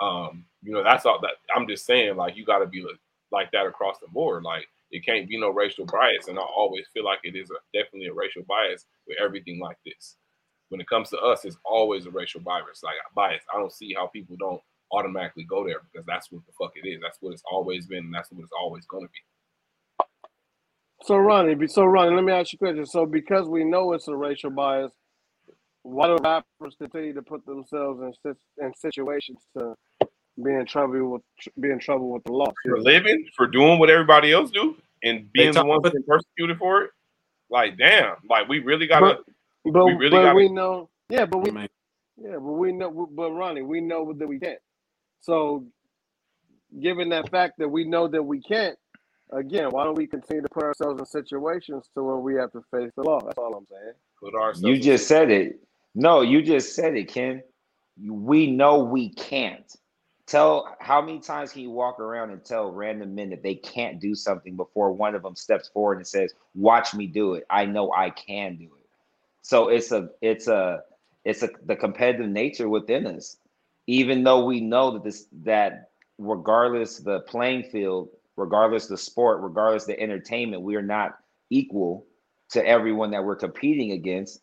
S2: Um, you know, that's all that I'm just saying. Like, you got to be like, that across the board. Like, it can't be no racial bias, and I always feel like it is a, definitely a racial bias with everything like this. When it comes to us, it's always a racial bias. Like bias, I don't see how people don't automatically go there because that's what the fuck it is. That's what it's always been, and that's what it's always going to be.
S4: So Ronnie, be- so Ronnie, let me ask you a question. So because we know it's a racial bias, why do rappers continue to put themselves in in situations to be in trouble with be in trouble with the law?
S2: For living, for doing what everybody else do, and being the
S5: talk
S2: ones
S5: about-
S2: getting persecuted for it. Like, damn, like we really gotta.
S4: But
S2: We really
S4: but
S2: gotta-
S4: we know, yeah, but we
S5: Man,
S4: yeah, but we know, but Ronnie, we know that we can't. So, given that fact that we know that we can't, again, why don't we continue to put ourselves in situations to where we have to face the law? That's all I'm saying.
S2: put ourselves
S3: you just said it. No you just said it ken. We know we can't. Tell how many times can you walk around and tell random men that they can't do something before one of them steps forward and says watch me do it. I know i can do it. So it's a it's a it's a the competitive nature within us even though we know that this that regardless the playing field regardless the sport regardless the entertainment we are not equal to everyone that we're competing against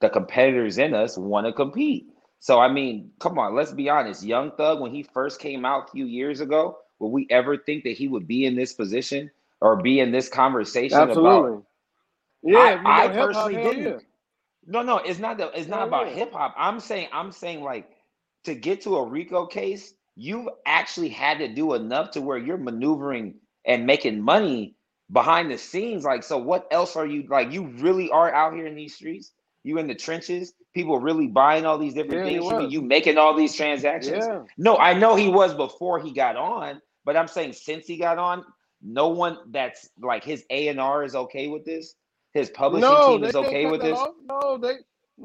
S3: the competitors in us want to compete so i mean come on let's be honest young thug when he first came out a few years ago would we ever think that he would be in this position or be in this conversation about
S4: Yeah,
S3: I-
S4: if you know
S3: I personally didn't. No, no, it's not the, it's not
S4: Hell
S3: about
S4: yeah.
S3: hip hop. I'm saying I'm saying like to get to a RICO case, you've actually had to do enough to where you're maneuvering and making money behind the scenes. Like, so what else are you like? You really are out here in these streets. You in the trenches. People really buying all these different
S4: Yeah,
S3: things. you. making all these transactions.
S4: Yeah.
S3: No, I know he was before he got on, but I'm saying since he got on, no one that's like his A and R is okay with this. His publishing
S4: No,
S3: team is okay with this.
S4: off. No, they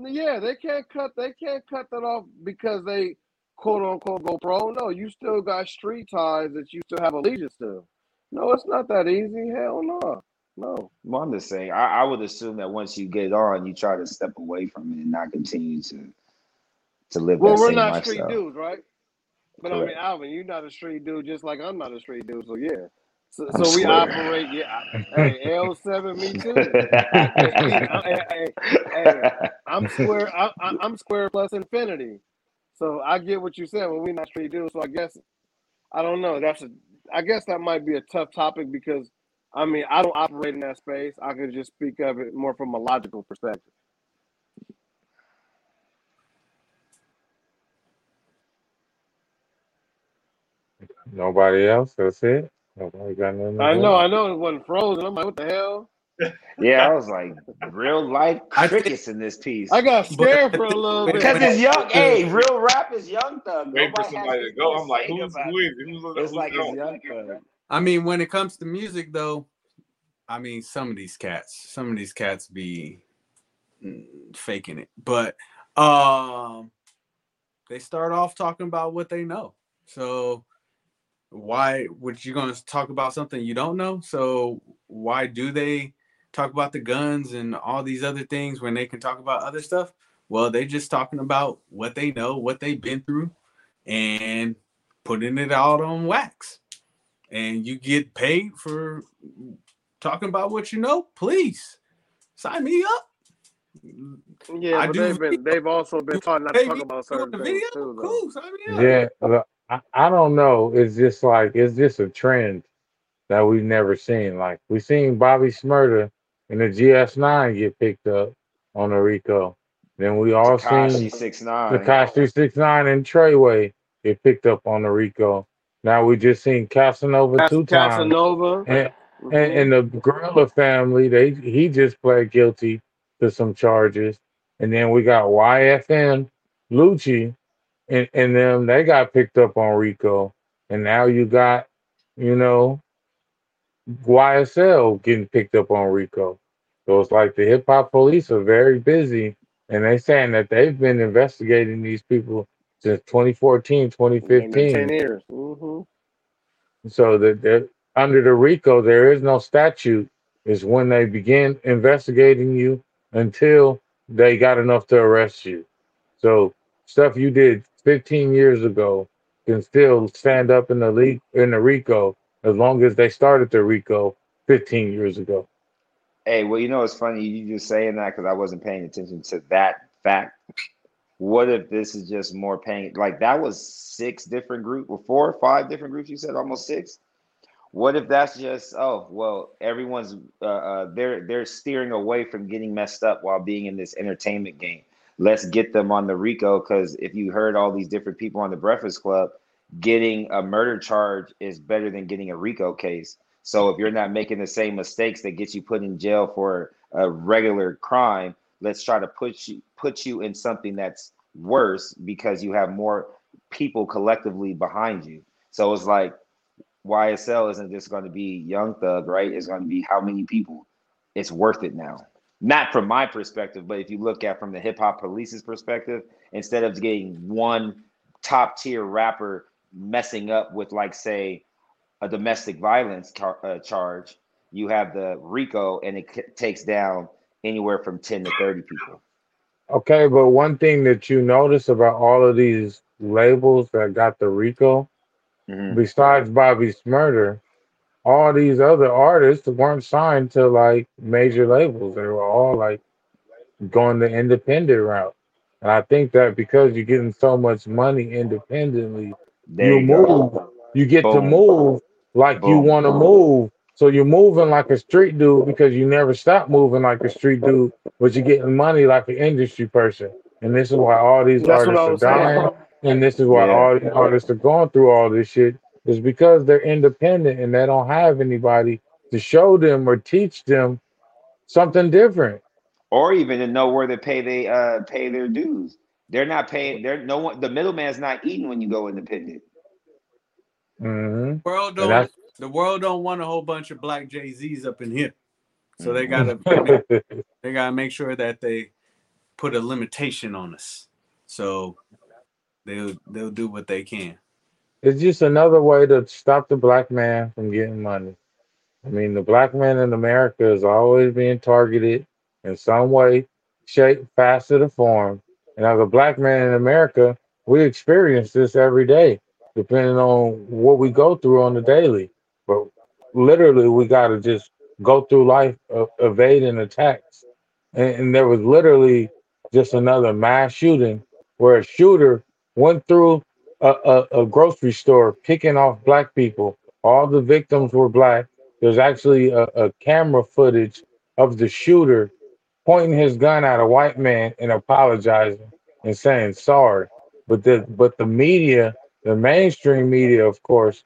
S4: yeah, they can't cut they can't cut that off because they quote unquote go pro. No, you still got street ties that you still have allegiance to. No, it's not that easy. Hell no. No.
S3: Well, I'm just saying, I, I would assume that once you get on, you try to step away from it and not continue to to live
S4: Well, we're not street dudes, right? But I mean,
S3: Correct.
S4: Alvin, you're not a street dude, just like I'm not a street dude. So yeah, so, so we operate. Yeah, hey, L seven, me too. Hey, hey, hey, I'm square. I, I, I'm square plus infinity. So I get what you said. Well, we're not street dudes. So I guess I don't know. That's a. I guess that might be a tough topic because I mean I don't operate in that space. I could just speak of it more from a logical perspective.
S1: Nobody else. That's it. Nobody got nothing.
S4: I know. I know it wasn't frozen. I'm like, what the hell?
S3: yeah, I was like, real life
S5: I
S3: crickets in this piece.
S4: I got scared for a little bit.
S3: Because it's young. Hey, real rap is young thug.
S2: Wait for somebody to go. I'm like,
S3: say
S2: who's
S3: about it.
S2: is? Who's, who's
S3: It's like it's young thug.
S5: I mean, when it comes to music, though, I mean, some of these cats, some of these cats be mm, faking it, but um, they start off talking about what they know. So why would you going to talk about something you don't know? So why do they talk about the guns and all these other things when they can talk about other stuff? Well, they're just talking about what they know, what they've been through, and putting it out on wax and you get paid for talking about what you know, please sign me up.
S4: Yeah,
S5: I
S4: but
S5: do
S4: they've been they've also been taught not to talk about certain things too. Though.
S5: cool, sign me up.
S1: Yeah, look, I, I don't know. It's just like it's just a trend that we've never seen. Like we seen Bobby Shmurda and the GS9 get picked up on a Rico. Then we all
S3: Tekashi
S1: seen
S3: six nine.
S1: Tekashi Six Nine and Treyway get picked up on the Rico. Now we just seen Casanova
S4: Cas-
S1: two times,
S4: Casanova.
S1: and, and and the Gorilla family. They he just pled guilty to some charges, and then we got YFN Lucci and, and them they got picked up on Rico, and now you got, you know, YSL getting picked up on Rico. So it's like the hip hop police are very busy, and they're saying that they've been investigating these people since 2014,
S4: Maybe ten
S1: 2015.
S4: years. hmm
S1: So that under the RICO there is no statute. Is when they begin investigating you until they got enough to arrest you. So stuff you did 15 years ago can still stand up in the league in the RICO as long as they started the RICO 15 years ago.
S3: Hey, well, you know, it's funny you just saying that because I wasn't paying attention to that fact. What if this is just more paying? Like that was six different groups, or four or five different groups. You said almost six. What if that's just oh well, everyone's uh, uh, they're they're steering away from getting messed up while being in this entertainment game. Let's get them on the RICO because if you heard all these different people on the Breakfast Club, getting a murder charge is better than getting a RICO case. So if you're not making the same mistakes that get you put in jail for a regular crime, let's try to put you put you in something that's worse because you have more people collectively behind you. So it's like YSL isn't just going to be Young Thug, right? It's going to be how many people? It's worth it now. Not from my perspective, but if you look at from the hip hop police's perspective, instead of getting one top tier rapper messing up with like say a domestic violence car- uh, charge, you have the RICO and it c- takes down anywhere from 10 to 30 people.
S1: Okay, but one thing that you notice about all of these labels that got the RICO,
S3: Mhm.
S1: besides Bobby Shmurda, all these other artists weren't signed to like major labels. They were all like going the independent route. And I think that because you're getting so much money independently,
S3: There
S1: you
S3: you go.
S1: move, you get to
S3: Boom.
S1: move like you want to move. So you're moving like a street dude because you never stop moving like a street dude, but you're getting money like an industry person. And this is why all these
S4: That's
S1: artists
S4: was
S1: are
S4: saying.
S1: dying. And this is why
S3: Yeah.
S1: all these artists are going through all this shit is because they're independent and they don't have anybody to show them or teach them something different.
S3: or even to know where to pay they uh pay their dues. They're not paying. They're no one. The middleman's not eating when you go independent.
S1: hmm
S5: World don't the world don't want a whole bunch of black Jay Z's up in here, so they gotta they gotta make sure that they put a limitation on us. So they'll they'll do what they can.
S1: It's just another way to stop the black man from getting money. I mean, the black man in America is always being targeted in some way, shape, facet, or form. And as a black man in America, we experience this every day, depending on what we go through on the daily. But literally, we got to just go through life uh, evading attacks. And, and there was literally just another mass shooting where a shooter went through a, a, a grocery store picking off black people. All the victims were black. There's actually a, a camera footage of the shooter pointing his gun at a white man and apologizing and saying sorry. But the but the media, the mainstream media, of course,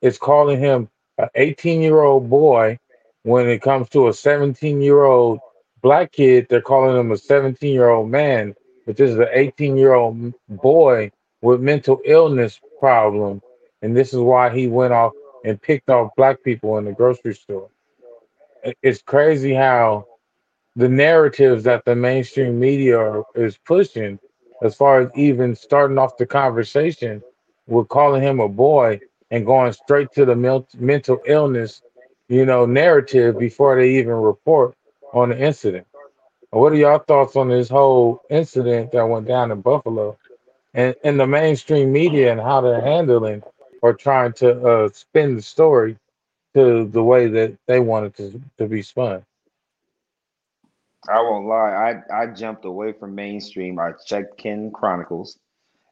S1: is calling him an 18 year old boy. When it comes to a 17 year old black kid, they're calling him a 17 year old man. But this is an 18 year old boy with mental illness problem, and this is why he went off and picked off black people in the grocery store. It's crazy how the narratives that the mainstream media is pushing, as far as even starting off the conversation with calling him a boy and going straight to the mental illness, you know, narrative before they even report on the incident. What are y'all thoughts on this whole incident that went down in Buffalo? And, and the mainstream media and how they're handling or trying to uh, spin the story to the way that they want it to, to be spun.
S3: I won't lie. I I jumped away from mainstream. I checked Ken Chronicles.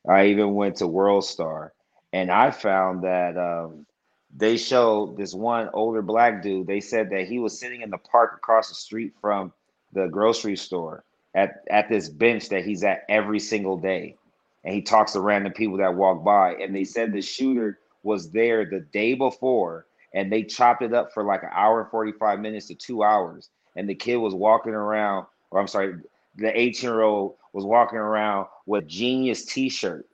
S3: I even went to World Star, and I found that um, they showed this one older black dude. They said that he was sitting in the park across the street from the grocery store at at this bench that he's at every single day, and he talks to random people that walk by. And they said the shooter was there the day before, and they chopped it up for like an hour and forty five minutes to two hours and the kid was walking around, or I'm sorry, the 18 year old was walking around with genius t-shirt,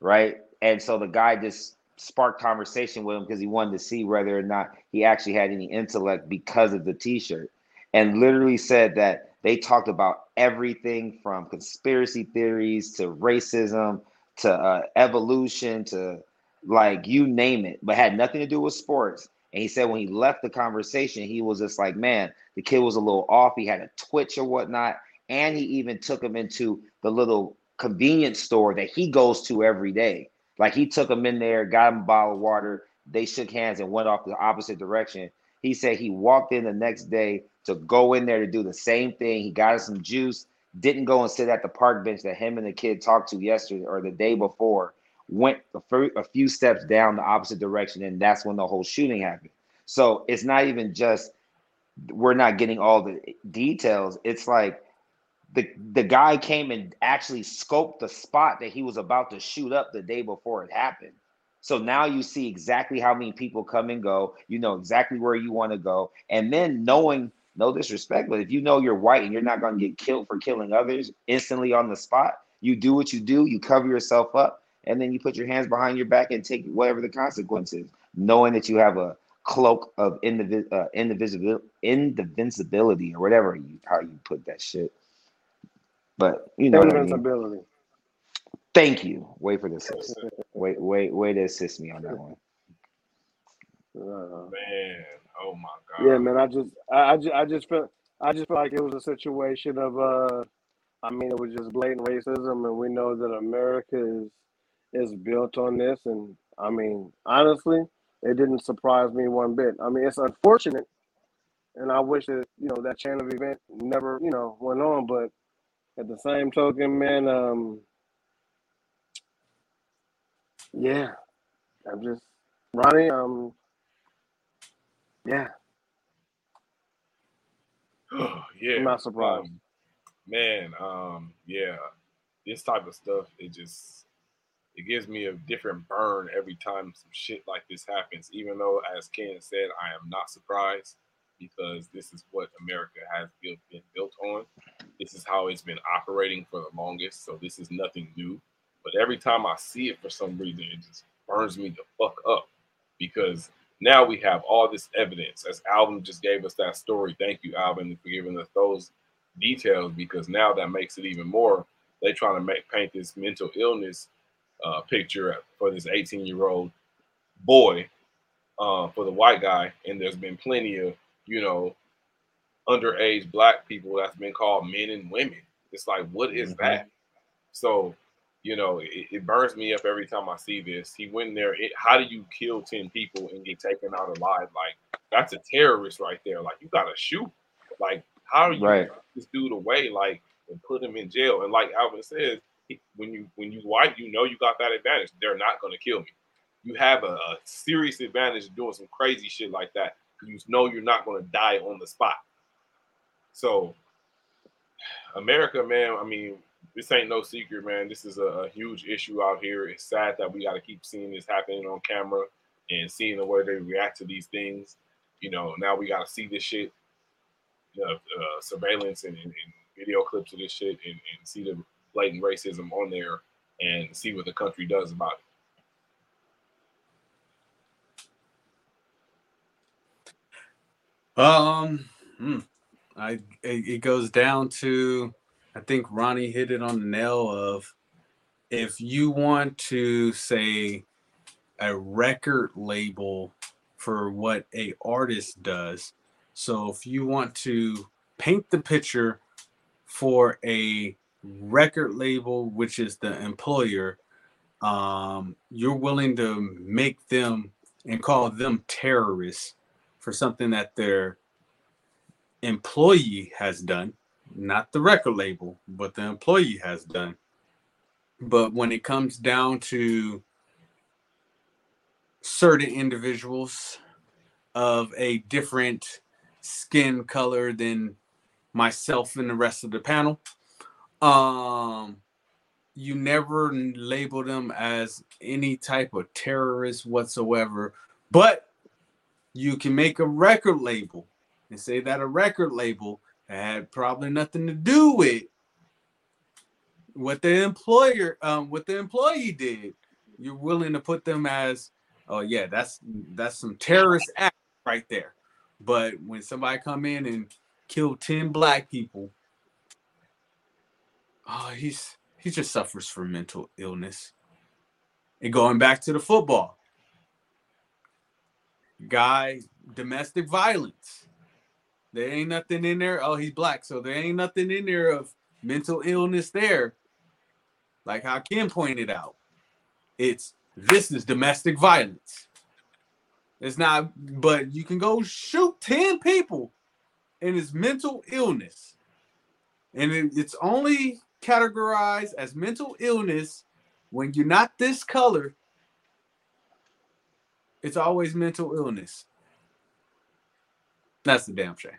S3: right? And so the guy just sparked conversation with him because he wanted to see whether or not he actually had any intellect because of the t-shirt. And literally said that they talked about everything from conspiracy theories to racism to uh, evolution to like you name it, but had nothing to do with sports. And he said when he left the conversation, he was just like, man, the kid was a little off. He had a twitch or whatnot. And he even took him into the little convenience store that he goes to every day. Like he took him in there, got him a bottle of water. They shook hands and went off the opposite direction. He said he walked in the next day to go in there to do the same thing. He got us some juice, didn't go and sit at the park bench that him and the kid talked to yesterday or the day before went a, few steps down the opposite direction, and that's when the whole shooting happened. So it's not even just we're not getting all the details. It's like the the guy came and actually scoped the spot that he was about to shoot up the day before it happened. So now you see exactly how many people come and go. You know exactly where you want to go, and then knowing no disrespect, but if you know you're white and you're not going to get killed for killing others instantly on the spot, you do what you do. You cover yourself up, and then you put your hands behind your back and take whatever the consequences, knowing that you have a cloak of indivi- uh, indivisibil- indivisibility or whatever you how you put that shit. But you know what I mean.
S4: Invincibility.
S3: Thank you. Wait for the assist. Wait, wait, wait to assist me on that one.
S4: Uh,
S2: Man, oh my god.
S4: yeah, man. I just, I, I just, I just felt, I just felt like it was a situation of, uh, I mean, it was just blatant racism, and we know that America is is built on this. And I mean, honestly, it didn't surprise me one bit. I mean, it's unfortunate, and I wish that you know that chain of event never, you know, went on. But at the same token, man, um, yeah, I'm just Ronnie. Um, yeah,
S2: yeah.
S4: I'm not surprised.
S2: Um, man, um, yeah. This type of stuff, it just it gives me a different burn every time some shit like this happens. Even though, as Ken said, I am not surprised because this is what America has built, been built on. This is how it's been operating for the longest. So this is nothing new. But every time I see it for some reason, it just burns me the fuck up because now we have all this evidence. As Alvin just gave us that story. Thank you, Alvin, for giving us those details because now that makes it even more. They trying to make paint this mental illness uh, picture for this 18 year old boy uh, for the white guy, and there's been plenty of you know underage black people that's been called men and women. It's like, what is mm-hmm. that? So, you know, it, it, burns me up every time I see this. He went there. It, how do you kill 10 people and get taken out alive? Like, that's a terrorist right there. Like, you got to shoot. Like, how do you right. this dude away? Like, and put him in jail? And like Alvin says, when you when you white, you know you got that advantage. They're not going to kill me. You have a, a serious advantage doing some crazy shit like that. You know you're not going to die on the spot. So, America, man. I mean, this ain't no secret, man. This is a, a huge issue out here. It's sad that we got to keep seeing this happening on camera and seeing the way they react to these things. You know, now we got to see this shit, you know, uh, surveillance and, and, and, video clips of this shit and, and see the blatant racism on there and see what the country does about
S5: it. Um, hmm. I it goes down to I think Ronnie hit it on the nail of if you want to say a record label for what a artist does. So if you want to paint the picture for a record label, which is the employer, um, you're willing to make them and call them terrorists for something that their employee has done, not the record label, but the employee has done. But when it comes down to certain individuals of a different skin color than myself and the rest of the panel, um, you never label them as any type of terrorist whatsoever, but you can make a record label and say that a record label had probably nothing to do with what the employer um what the employee did you're willing to put them as oh yeah that's that's some terrorist act right there but when somebody come in and kill 10 black people oh, he's he just suffers from mental illness. And going back to the football, guy, domestic violence. There ain't nothing in there. Oh, he's black, so there ain't nothing in there of mental illness there. Like how Kim pointed out, it's this is domestic violence. It's not, but you can go shoot 10 people and it's mental illness. And it, it's only categorized as mental illness when you're not this color it's always mental illness that's the damn shame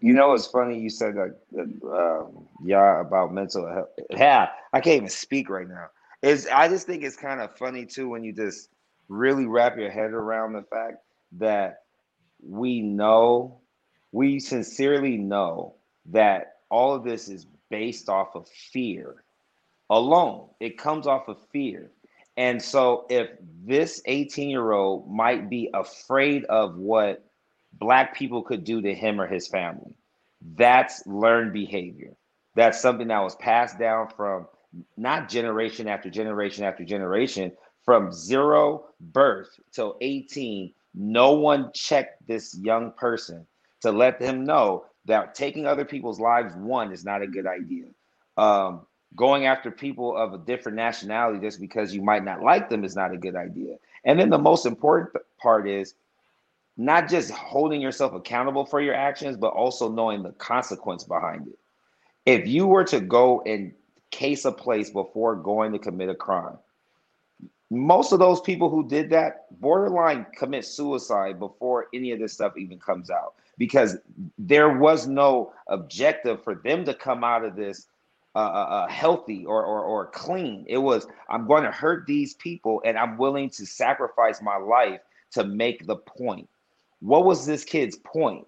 S3: you know it's funny you said that um, yeah about mental health yeah i can't even speak right now is i just think it's kind of funny too when you just really wrap your head around the fact that we know we sincerely know that all of this is based off of fear alone. It comes off of fear. And so, if this 18 year old might be afraid of what Black people could do to him or his family, that's learned behavior. That's something that was passed down from not generation after generation after generation, from zero birth till 18. No one checked this young person to let them know that taking other people's lives one is not a good idea um, going after people of a different nationality just because you might not like them is not a good idea. And then the most important part is not just holding yourself accountable for your actions but also knowing the consequence behind it. If you were to go and case a place before going to commit a crime most of those people who did that borderline commit suicide before any of this stuff even comes out because there was no objective for them to come out of this uh, uh, healthy or, or or clean. It was I'm going to hurt these people, and I'm willing to sacrifice my life to make the point. What was this kid's point?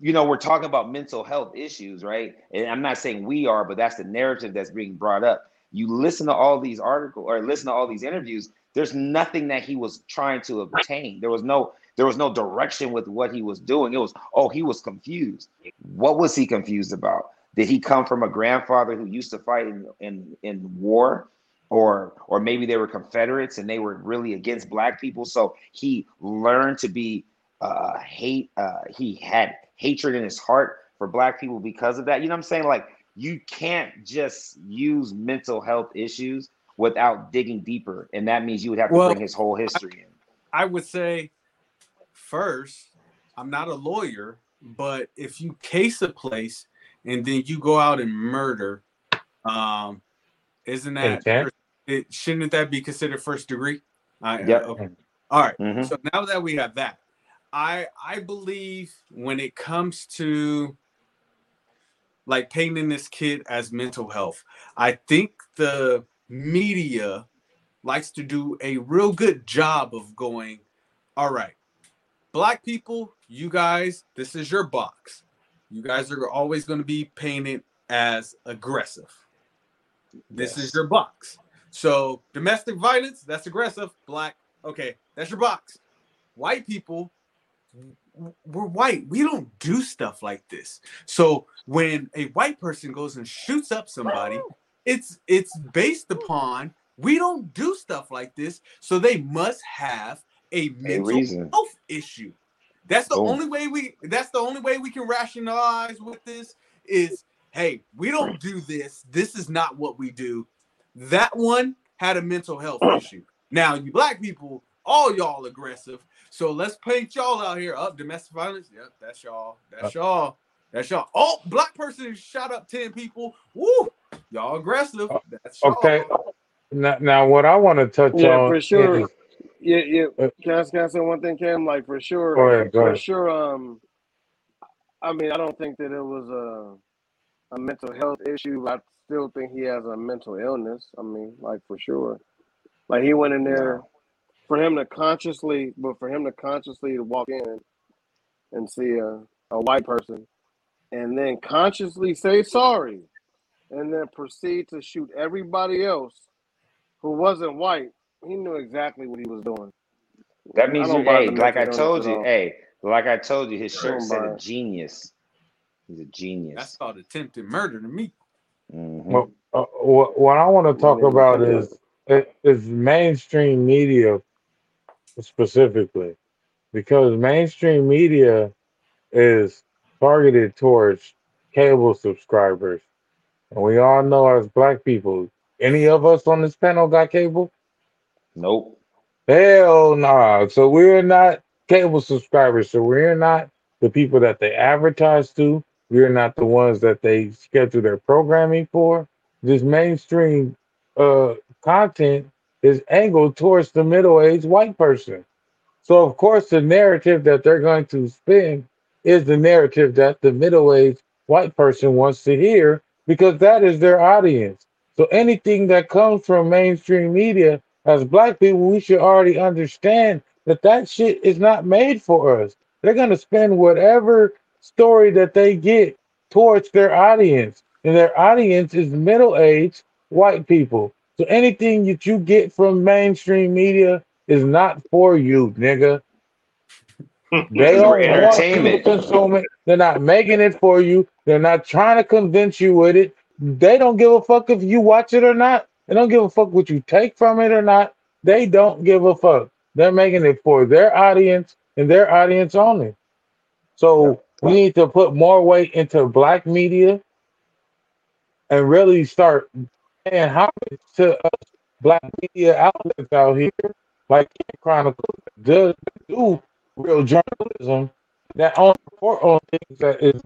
S3: You know, we're talking about mental health issues, right? And I'm not saying we are, but that's the narrative that's being brought up. You listen to all these articles or listen to all these interviews. There's nothing that he was trying to obtain. There was no there was no direction with what he was doing. It was, oh, he was confused. What was he confused about? Did he come from a grandfather who used to fight in, in, in war? Or, or maybe they were Confederates and they were really against black people. So he learned to be uh, hate. Uh, he had hatred in his heart for black people because of that. You know what I'm saying? Like you can't just use mental health issues without digging deeper, and that means you would have to
S5: Well,
S3: bring his whole history in.
S5: I would say first, I'm not a lawyer, but if you case a place and then you go out and murder, um, isn't that
S1: Intent?
S5: it? Shouldn't that be considered first degree? I,
S3: Yep.
S5: okay. All right.
S3: Mhm.
S5: So now that we have that, I I believe when it comes to like painting this kid as mental health, I think the media likes to do a real good job of going, all right, black people, you guys, this is your box. You guys are always going to be painted as aggressive. This is your box. So domestic violence, that's aggressive. Black, okay, that's your box. White people, we're white. We don't do stuff like this. So when a white person goes and shoots up somebody, it's it's based upon we don't do stuff like this. So they must have a mental
S3: reason.
S5: health issue. That's the
S3: Boom.
S5: only way we that's the only way we can rationalize with this is hey, we don't do this. This is not what we do. That one had a mental health issue. Now, you black people, all y'all aggressive. So let's paint y'all out here. Up domestic violence. Yep, that's y'all. That's y'all. That's y'all. Oh, black person shot up 10 people. Woo! Y'all aggressive. Oh, that's y'all.
S1: Okay. Now, now what I want to touch
S4: Yeah,
S1: on
S4: for sure.
S1: is
S4: Yeah, yeah.
S1: Uh,
S4: Can I, can I say one thing, Cam? Like for sure,
S1: go ahead, go
S4: for
S1: ahead.
S4: sure. Um, I mean, I don't think that it was a a mental health issue. I still think he has a mental illness. I mean, like for sure. Like he went in there for him to consciously, but for him to consciously to walk in and see a, a white person and then consciously say sorry and then proceed to shoot everybody else who wasn't white, he knew exactly what he was doing.
S3: That means, you, hey, like I told you, hey, like I told you, his
S4: I
S3: shirt said a genius. He's a genius.
S5: That's called attempted murder to me.
S3: Mhm.
S1: Well, uh, what, what I want to talk
S4: Yeah,
S1: about
S4: yeah.
S1: is is mainstream media specifically, because mainstream media is targeted towards cable subscribers, and we all know as black people, any of us on this panel got cable?
S3: Nope.
S1: Hell nah. So we're not cable subscribers. So we're not the people that they advertise to. We're not the ones that they schedule their programming for. This mainstream uh, content is angled towards the middle-aged white person. So of course the narrative that they're going to spin is the narrative that the middle-aged white person wants to hear because that is their audience. So anything that comes from mainstream media as black people, we should already understand that that shit is not made for us. They're going to spend whatever story that they get towards their audience. And their audience is middle aged white people. So anything that you get from mainstream media is not for you, nigga. They
S3: It's
S1: don't
S3: for
S1: want you to
S3: entertainment.
S1: consume it. They're not making it for you. They're not trying to convince you with it. They don't give a fuck if you watch it or not. They don't give a fuck what you take from it or not. They don't give a fuck. They're making it for their audience and their audience only. So we need to put more weight into black media and really start paying homage to us black media outlets out here, like Chronicle, does do real journalism that only report on things that is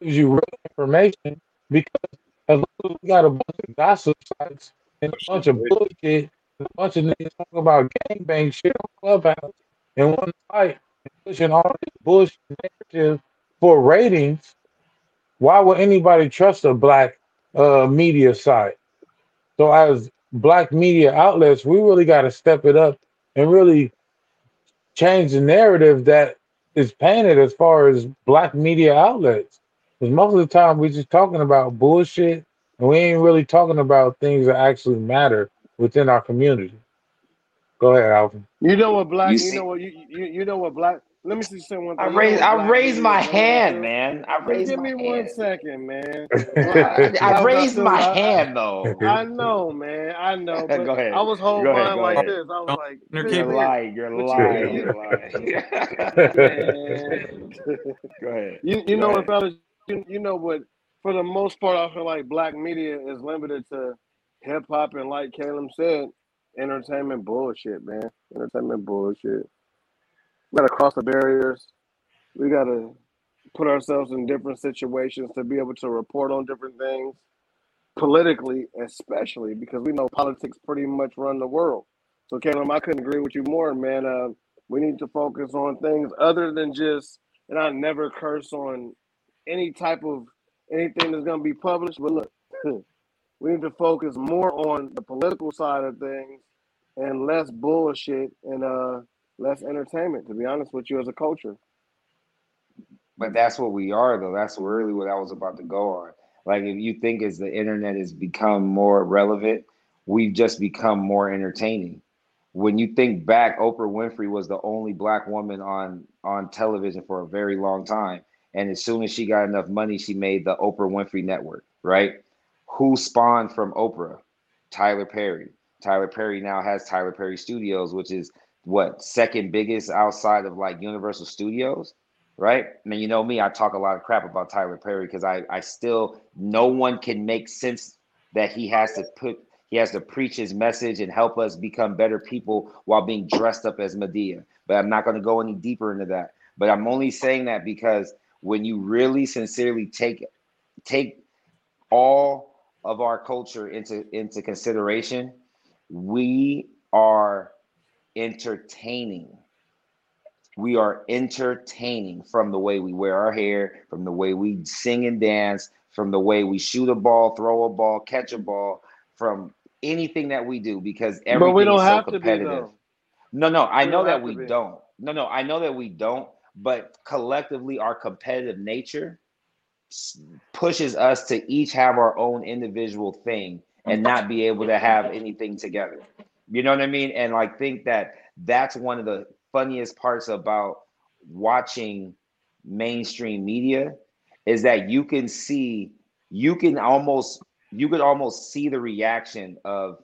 S1: gives you real information because as long as we got a bunch of gossip sites and a bunch of bullshit, a bunch of niggas talking about gangbang shit on Clubhouse and one fight and pushing all this bullshit narrative for ratings, why would anybody trust a black uh, media site. So as black media outlets, we really got to step it up and really change the narrative that is painted as far as black media outlets. Because most of the time we're just talking about bullshit and we ain't really talking about things that actually matter within our community. Go ahead, Alvin.
S4: You know what black?
S3: You
S4: You, know what you, you you know what black? Let me see say one thing.
S3: I
S4: You know
S3: raised I
S4: black
S3: raised my
S4: is running out
S3: hand,
S4: there?
S3: man. I
S4: Hey,
S3: raised
S4: give
S3: my
S4: me one
S3: hand.
S4: second, man.
S3: I, I
S4: I-
S3: raised my
S4: I-
S3: hand though.
S4: I know, man. I know. But
S3: Go ahead.
S4: I was holding
S3: Go
S4: mine like
S3: ahead.
S4: this. I was like,
S5: You're
S4: this
S3: You're lying. You're
S4: What
S3: lying.
S4: you-
S3: You're lying. Go ahead.
S4: You you
S3: Go
S4: know
S3: ahead.
S4: what, fellas? You, you know what? For the most part, I feel like black media is limited to hip hop and, like Caleb said, entertainment bullshit, man. Entertainment bullshit. We gotta cross the barriers. We gotta put ourselves in different situations to be able to report on different things politically, especially because we know politics pretty much run the world. So, Caleb, I couldn't agree with you more, man. Uh, we need to focus on things other than just, and I never curse on any type of anything that's going to be published, but look, we need to focus more on the political side of things and less bullshit and uh less entertainment. To be honest with you, as a culture.
S3: But that's what we are, though. That's really what I was about to go on. Like, if you think as the internet has become more relevant, we've just become more entertaining. When you think back, Oprah Winfrey was the only black woman on on television for a very long time. And as soon as she got enough money, she made the Oprah Winfrey Network, right? Who spawned from Oprah? Tyler Perry. Tyler Perry now has Tyler Perry Studios, which is what second biggest outside of like Universal Studios right? I mean, you know me, I talk a lot of crap about Tyler Perry because I, I still, no one can make sense that he has to put, he has to preach his message and help us become better people while being dressed up as Madea. But I'm not going to go any deeper into that. But I'm only saying that because when you really sincerely take, take all of our culture into into consideration, we are entertaining we are entertaining from the way we wear our hair, from the way we sing and dance, from the way we shoot a ball, throw a ball, catch a ball, from anything that we do because everything
S4: but we don't
S3: is
S4: have
S3: so
S4: to be
S3: competitive.
S4: though.
S3: No, no, I
S4: We
S3: know that we don't. No, no, I know that we don't, but collectively our competitive nature pushes us to each have our own individual thing and mm-hmm. not be able to have anything together. You know what I mean? And like think that that's one of the funniest parts about watching mainstream media is that you can see you can almost you could almost see the reaction of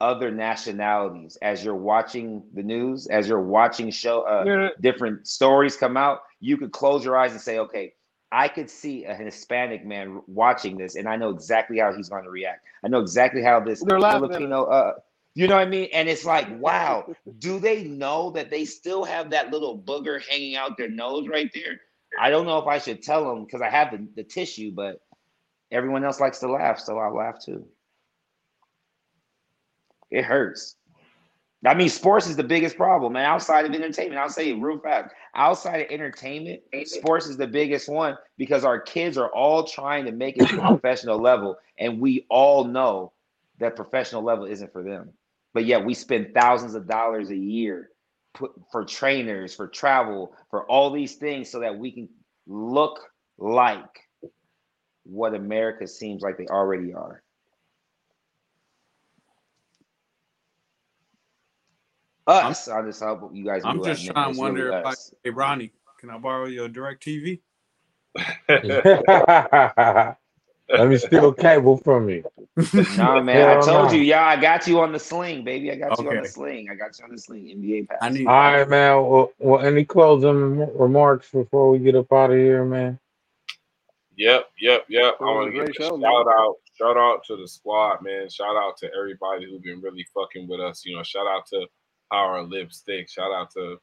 S3: other nationalities. As you're watching the news as you're watching show uh,
S4: Yeah,
S3: different stories come out you could close your eyes and say okay i could see a hispanic man watching this and i know exactly how he's going to react. I know exactly how this
S4: They're
S3: filipino uh you know what i mean? And it's like wow do they know that they still have that little booger hanging out their nose right there? I don't know if i should tell them because i have the, the tissue but everyone else likes to laugh so I'll laugh too it hurts I mean, sports is the biggest problem, man. Outside of entertainment, I'll say it real fast. Outside of entertainment, sports is the biggest one because our kids are all trying to make it to professional level, and we all know that professional level isn't for them. But yet, we spend thousands of dollars a year put, for trainers, for travel, for all these things, so that we can look like what America seems like they already are. Us, I just hope you guys.
S5: I'm just
S3: that,
S5: trying to wonder if I, hey Ronnie, can I borrow your DirecTV?
S1: Let me steal cable from you.
S3: No, man, I told
S1: no.
S3: you, yeah, I got you on the sling, baby. I got you on the sling. I got you on the sling. NBA pass.
S5: I need
S1: All right, man. Well, well, any closing remarks before we get up out of here, man?
S2: Yep, yep, yep. I want to give a
S4: show,
S2: shout
S4: man.
S2: out, shout out to the squad, man. Shout out to everybody who's been really fucking with us. You know, shout out to Power Lipstick. Shout out to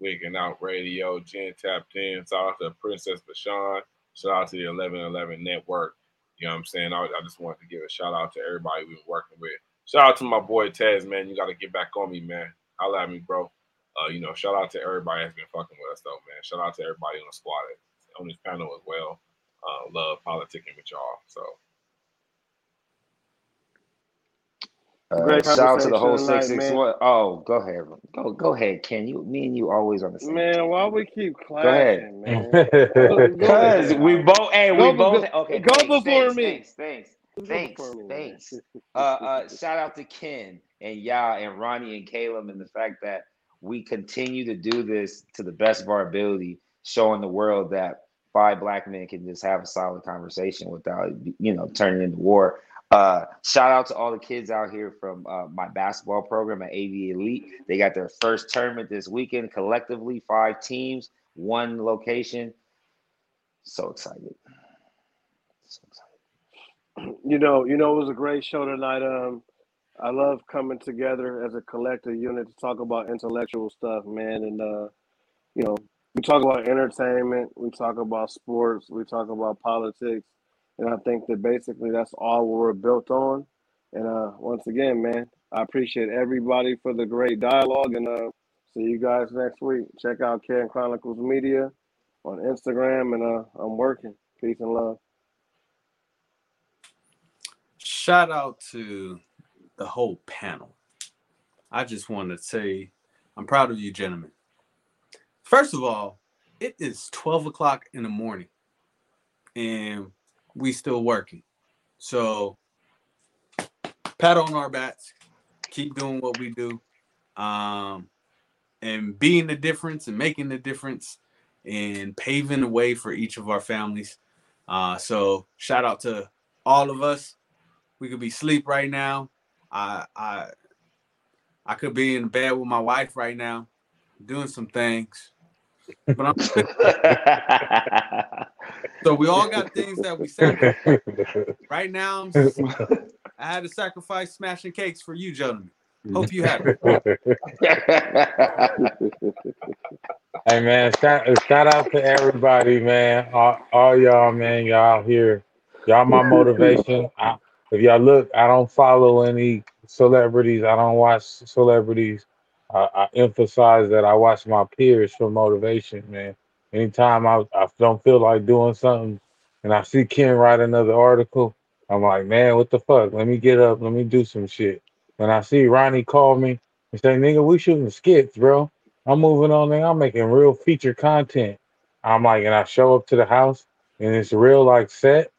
S2: Wigging Out Radio, Jen Tapped In. Shout out to Princess Bashan. Shout out to the 1111 Network. You know what I'm saying? I, I just wanted to give a shout out to everybody we've been working with. Shout out to my boy Taz, man. You got to get back on me, man. Holla at me, bro. Uh, you know, shout out to everybody that's been fucking with us, though, man. Shout out to everybody on the squad on this panel as well uh, love politicking with y'all. So
S3: Uh,
S4: Great
S3: shout out to the whole
S4: six
S3: six one.
S4: six tonight,
S3: six
S4: man.
S3: one. Oh, go ahead, go go ahead, Ken. You, me and you always on the same.
S4: Man,
S3: team.
S4: why we keep
S3: clapping?
S4: Go ahead. man?
S3: Because we both, hey,
S4: Go-
S3: we both.
S4: go-
S3: okay,
S4: go
S3: thanks,
S4: before
S3: thanks,
S4: me.
S3: Thanks, thanks, thanks,
S4: before me, man.
S3: thanks. Uh, uh, shout out to Ken and Ya and Ronnie and Caleb and the fact that we continue to do this to the best of our ability, showing the world that five black men can just have a solid conversation without, you know, turning into war. Uh, shout out to all the kids out here from uh, my basketball program at AV Elite. They got their first tournament this weekend, collectively five teams, one location. So excited. So excited.
S4: You know, you know, it was a great show tonight. Um, I love coming together as a collective unit to talk about intellectual stuff, man. And uh, you know, we talk about entertainment, we talk about sports, we talk about politics, and I think that basically that's all we're built on. And uh, once again, man, I appreciate everybody for the great dialogue, and uh, see you guys next week. Check out Karen Chronicles Media on Instagram, and uh, I'm working. Peace and love.
S5: Shout out to the whole panel. I just want to say I'm proud of you, gentlemen. First of all, it is 12 o'clock in the morning and we still working. So pat on our backs, keep doing what we do. Um, and being the difference and making the difference and paving the way for each of our families. Uh, so shout out to all of us. We could be asleep right now. I I I could be in bed with my wife right now, doing some things. But I'm so we all got things that we sacrifice. Right now, I'm, I had to sacrifice smashing cakes for you, gentlemen. Hope you have it.
S1: Hey man, shout, shout out to everybody, man. All, all y'all, man, y'all here. Y'all my motivation. I, if y'all look, I don't follow any celebrities. I don't watch celebrities. I, I emphasize that I watch my peers for motivation, man. Anytime I, I don't feel like doing something and I see Ken write another article, I'm like, man, what the fuck? Let me get up. Let me do some shit. When I see Ronnie call me and say, nigga, we shooting skits, bro. I'm moving on there. I'm making real feature content. I'm like, and I show up to the house and it's real like set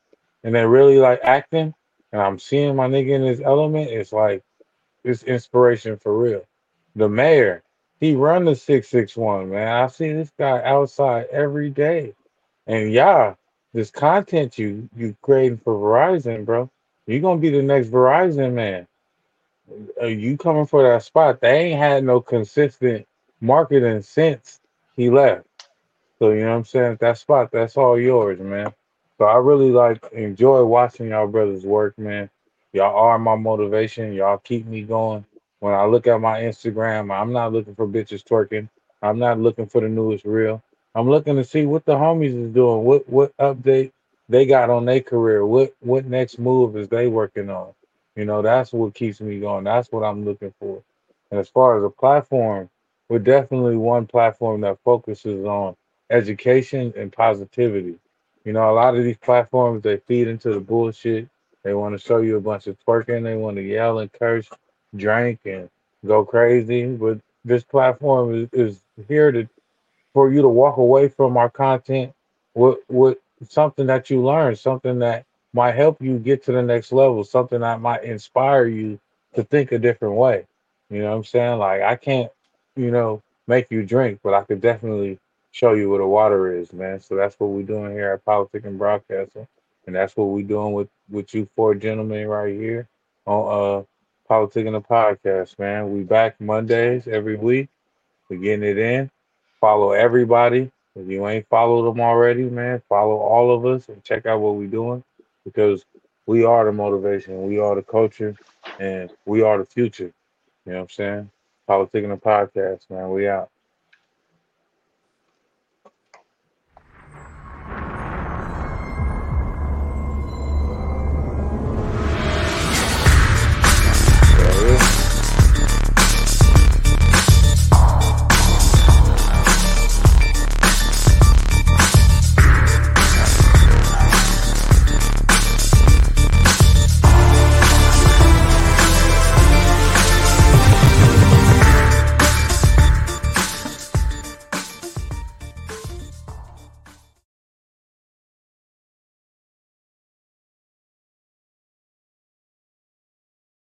S1: and they're really like acting and I'm seeing my nigga in his element. It's like, it's inspiration for real. The mayor, he run the 661, man. I see this guy outside every day. And yeah, this content you you creating for Verizon, bro. You're gonna be the next Verizon man. Uh, you coming for that spot. They ain't had no consistent marketing since he left. So you know what I'm saying? That spot, that's all yours, man. So I really like enjoy watching y'all brothers work, man. Y'all are my motivation. Y'all keep me going. When I look at my Instagram, I'm not looking for bitches twerking. I'm not looking for the newest reel. I'm looking to see what the homies is doing. What what update they got on their career. What what next move is they working on? You know, that's what keeps me going. That's what I'm looking for. And as far as a platform, we're definitely one platform that focuses on education and positivity. You know, a lot of these platforms they feed into the bullshit. They want to show you a bunch of twerking. They want to yell and curse, drink, and go crazy. But this platform is, is here to for you to walk away from our content with with something that you learn, something that might help you get to the next level, something that might inspire you to think a different way. You know what I'm saying? Like I can't, you know, make you drink, but I could definitely show you what the water is, man. So that's what we're doing here at Politic and Broadcasting. And that's what we're doing with, with you four gentlemen right here on uh Politic and the Podcast, man. We back Mondays every week. We're getting it in. Follow everybody. If you ain't followed them already, man, follow all of us and check out what we're doing because we are the motivation, we are the culture, and we are the future. You know what I'm saying? Politic and the Podcast, man. We out.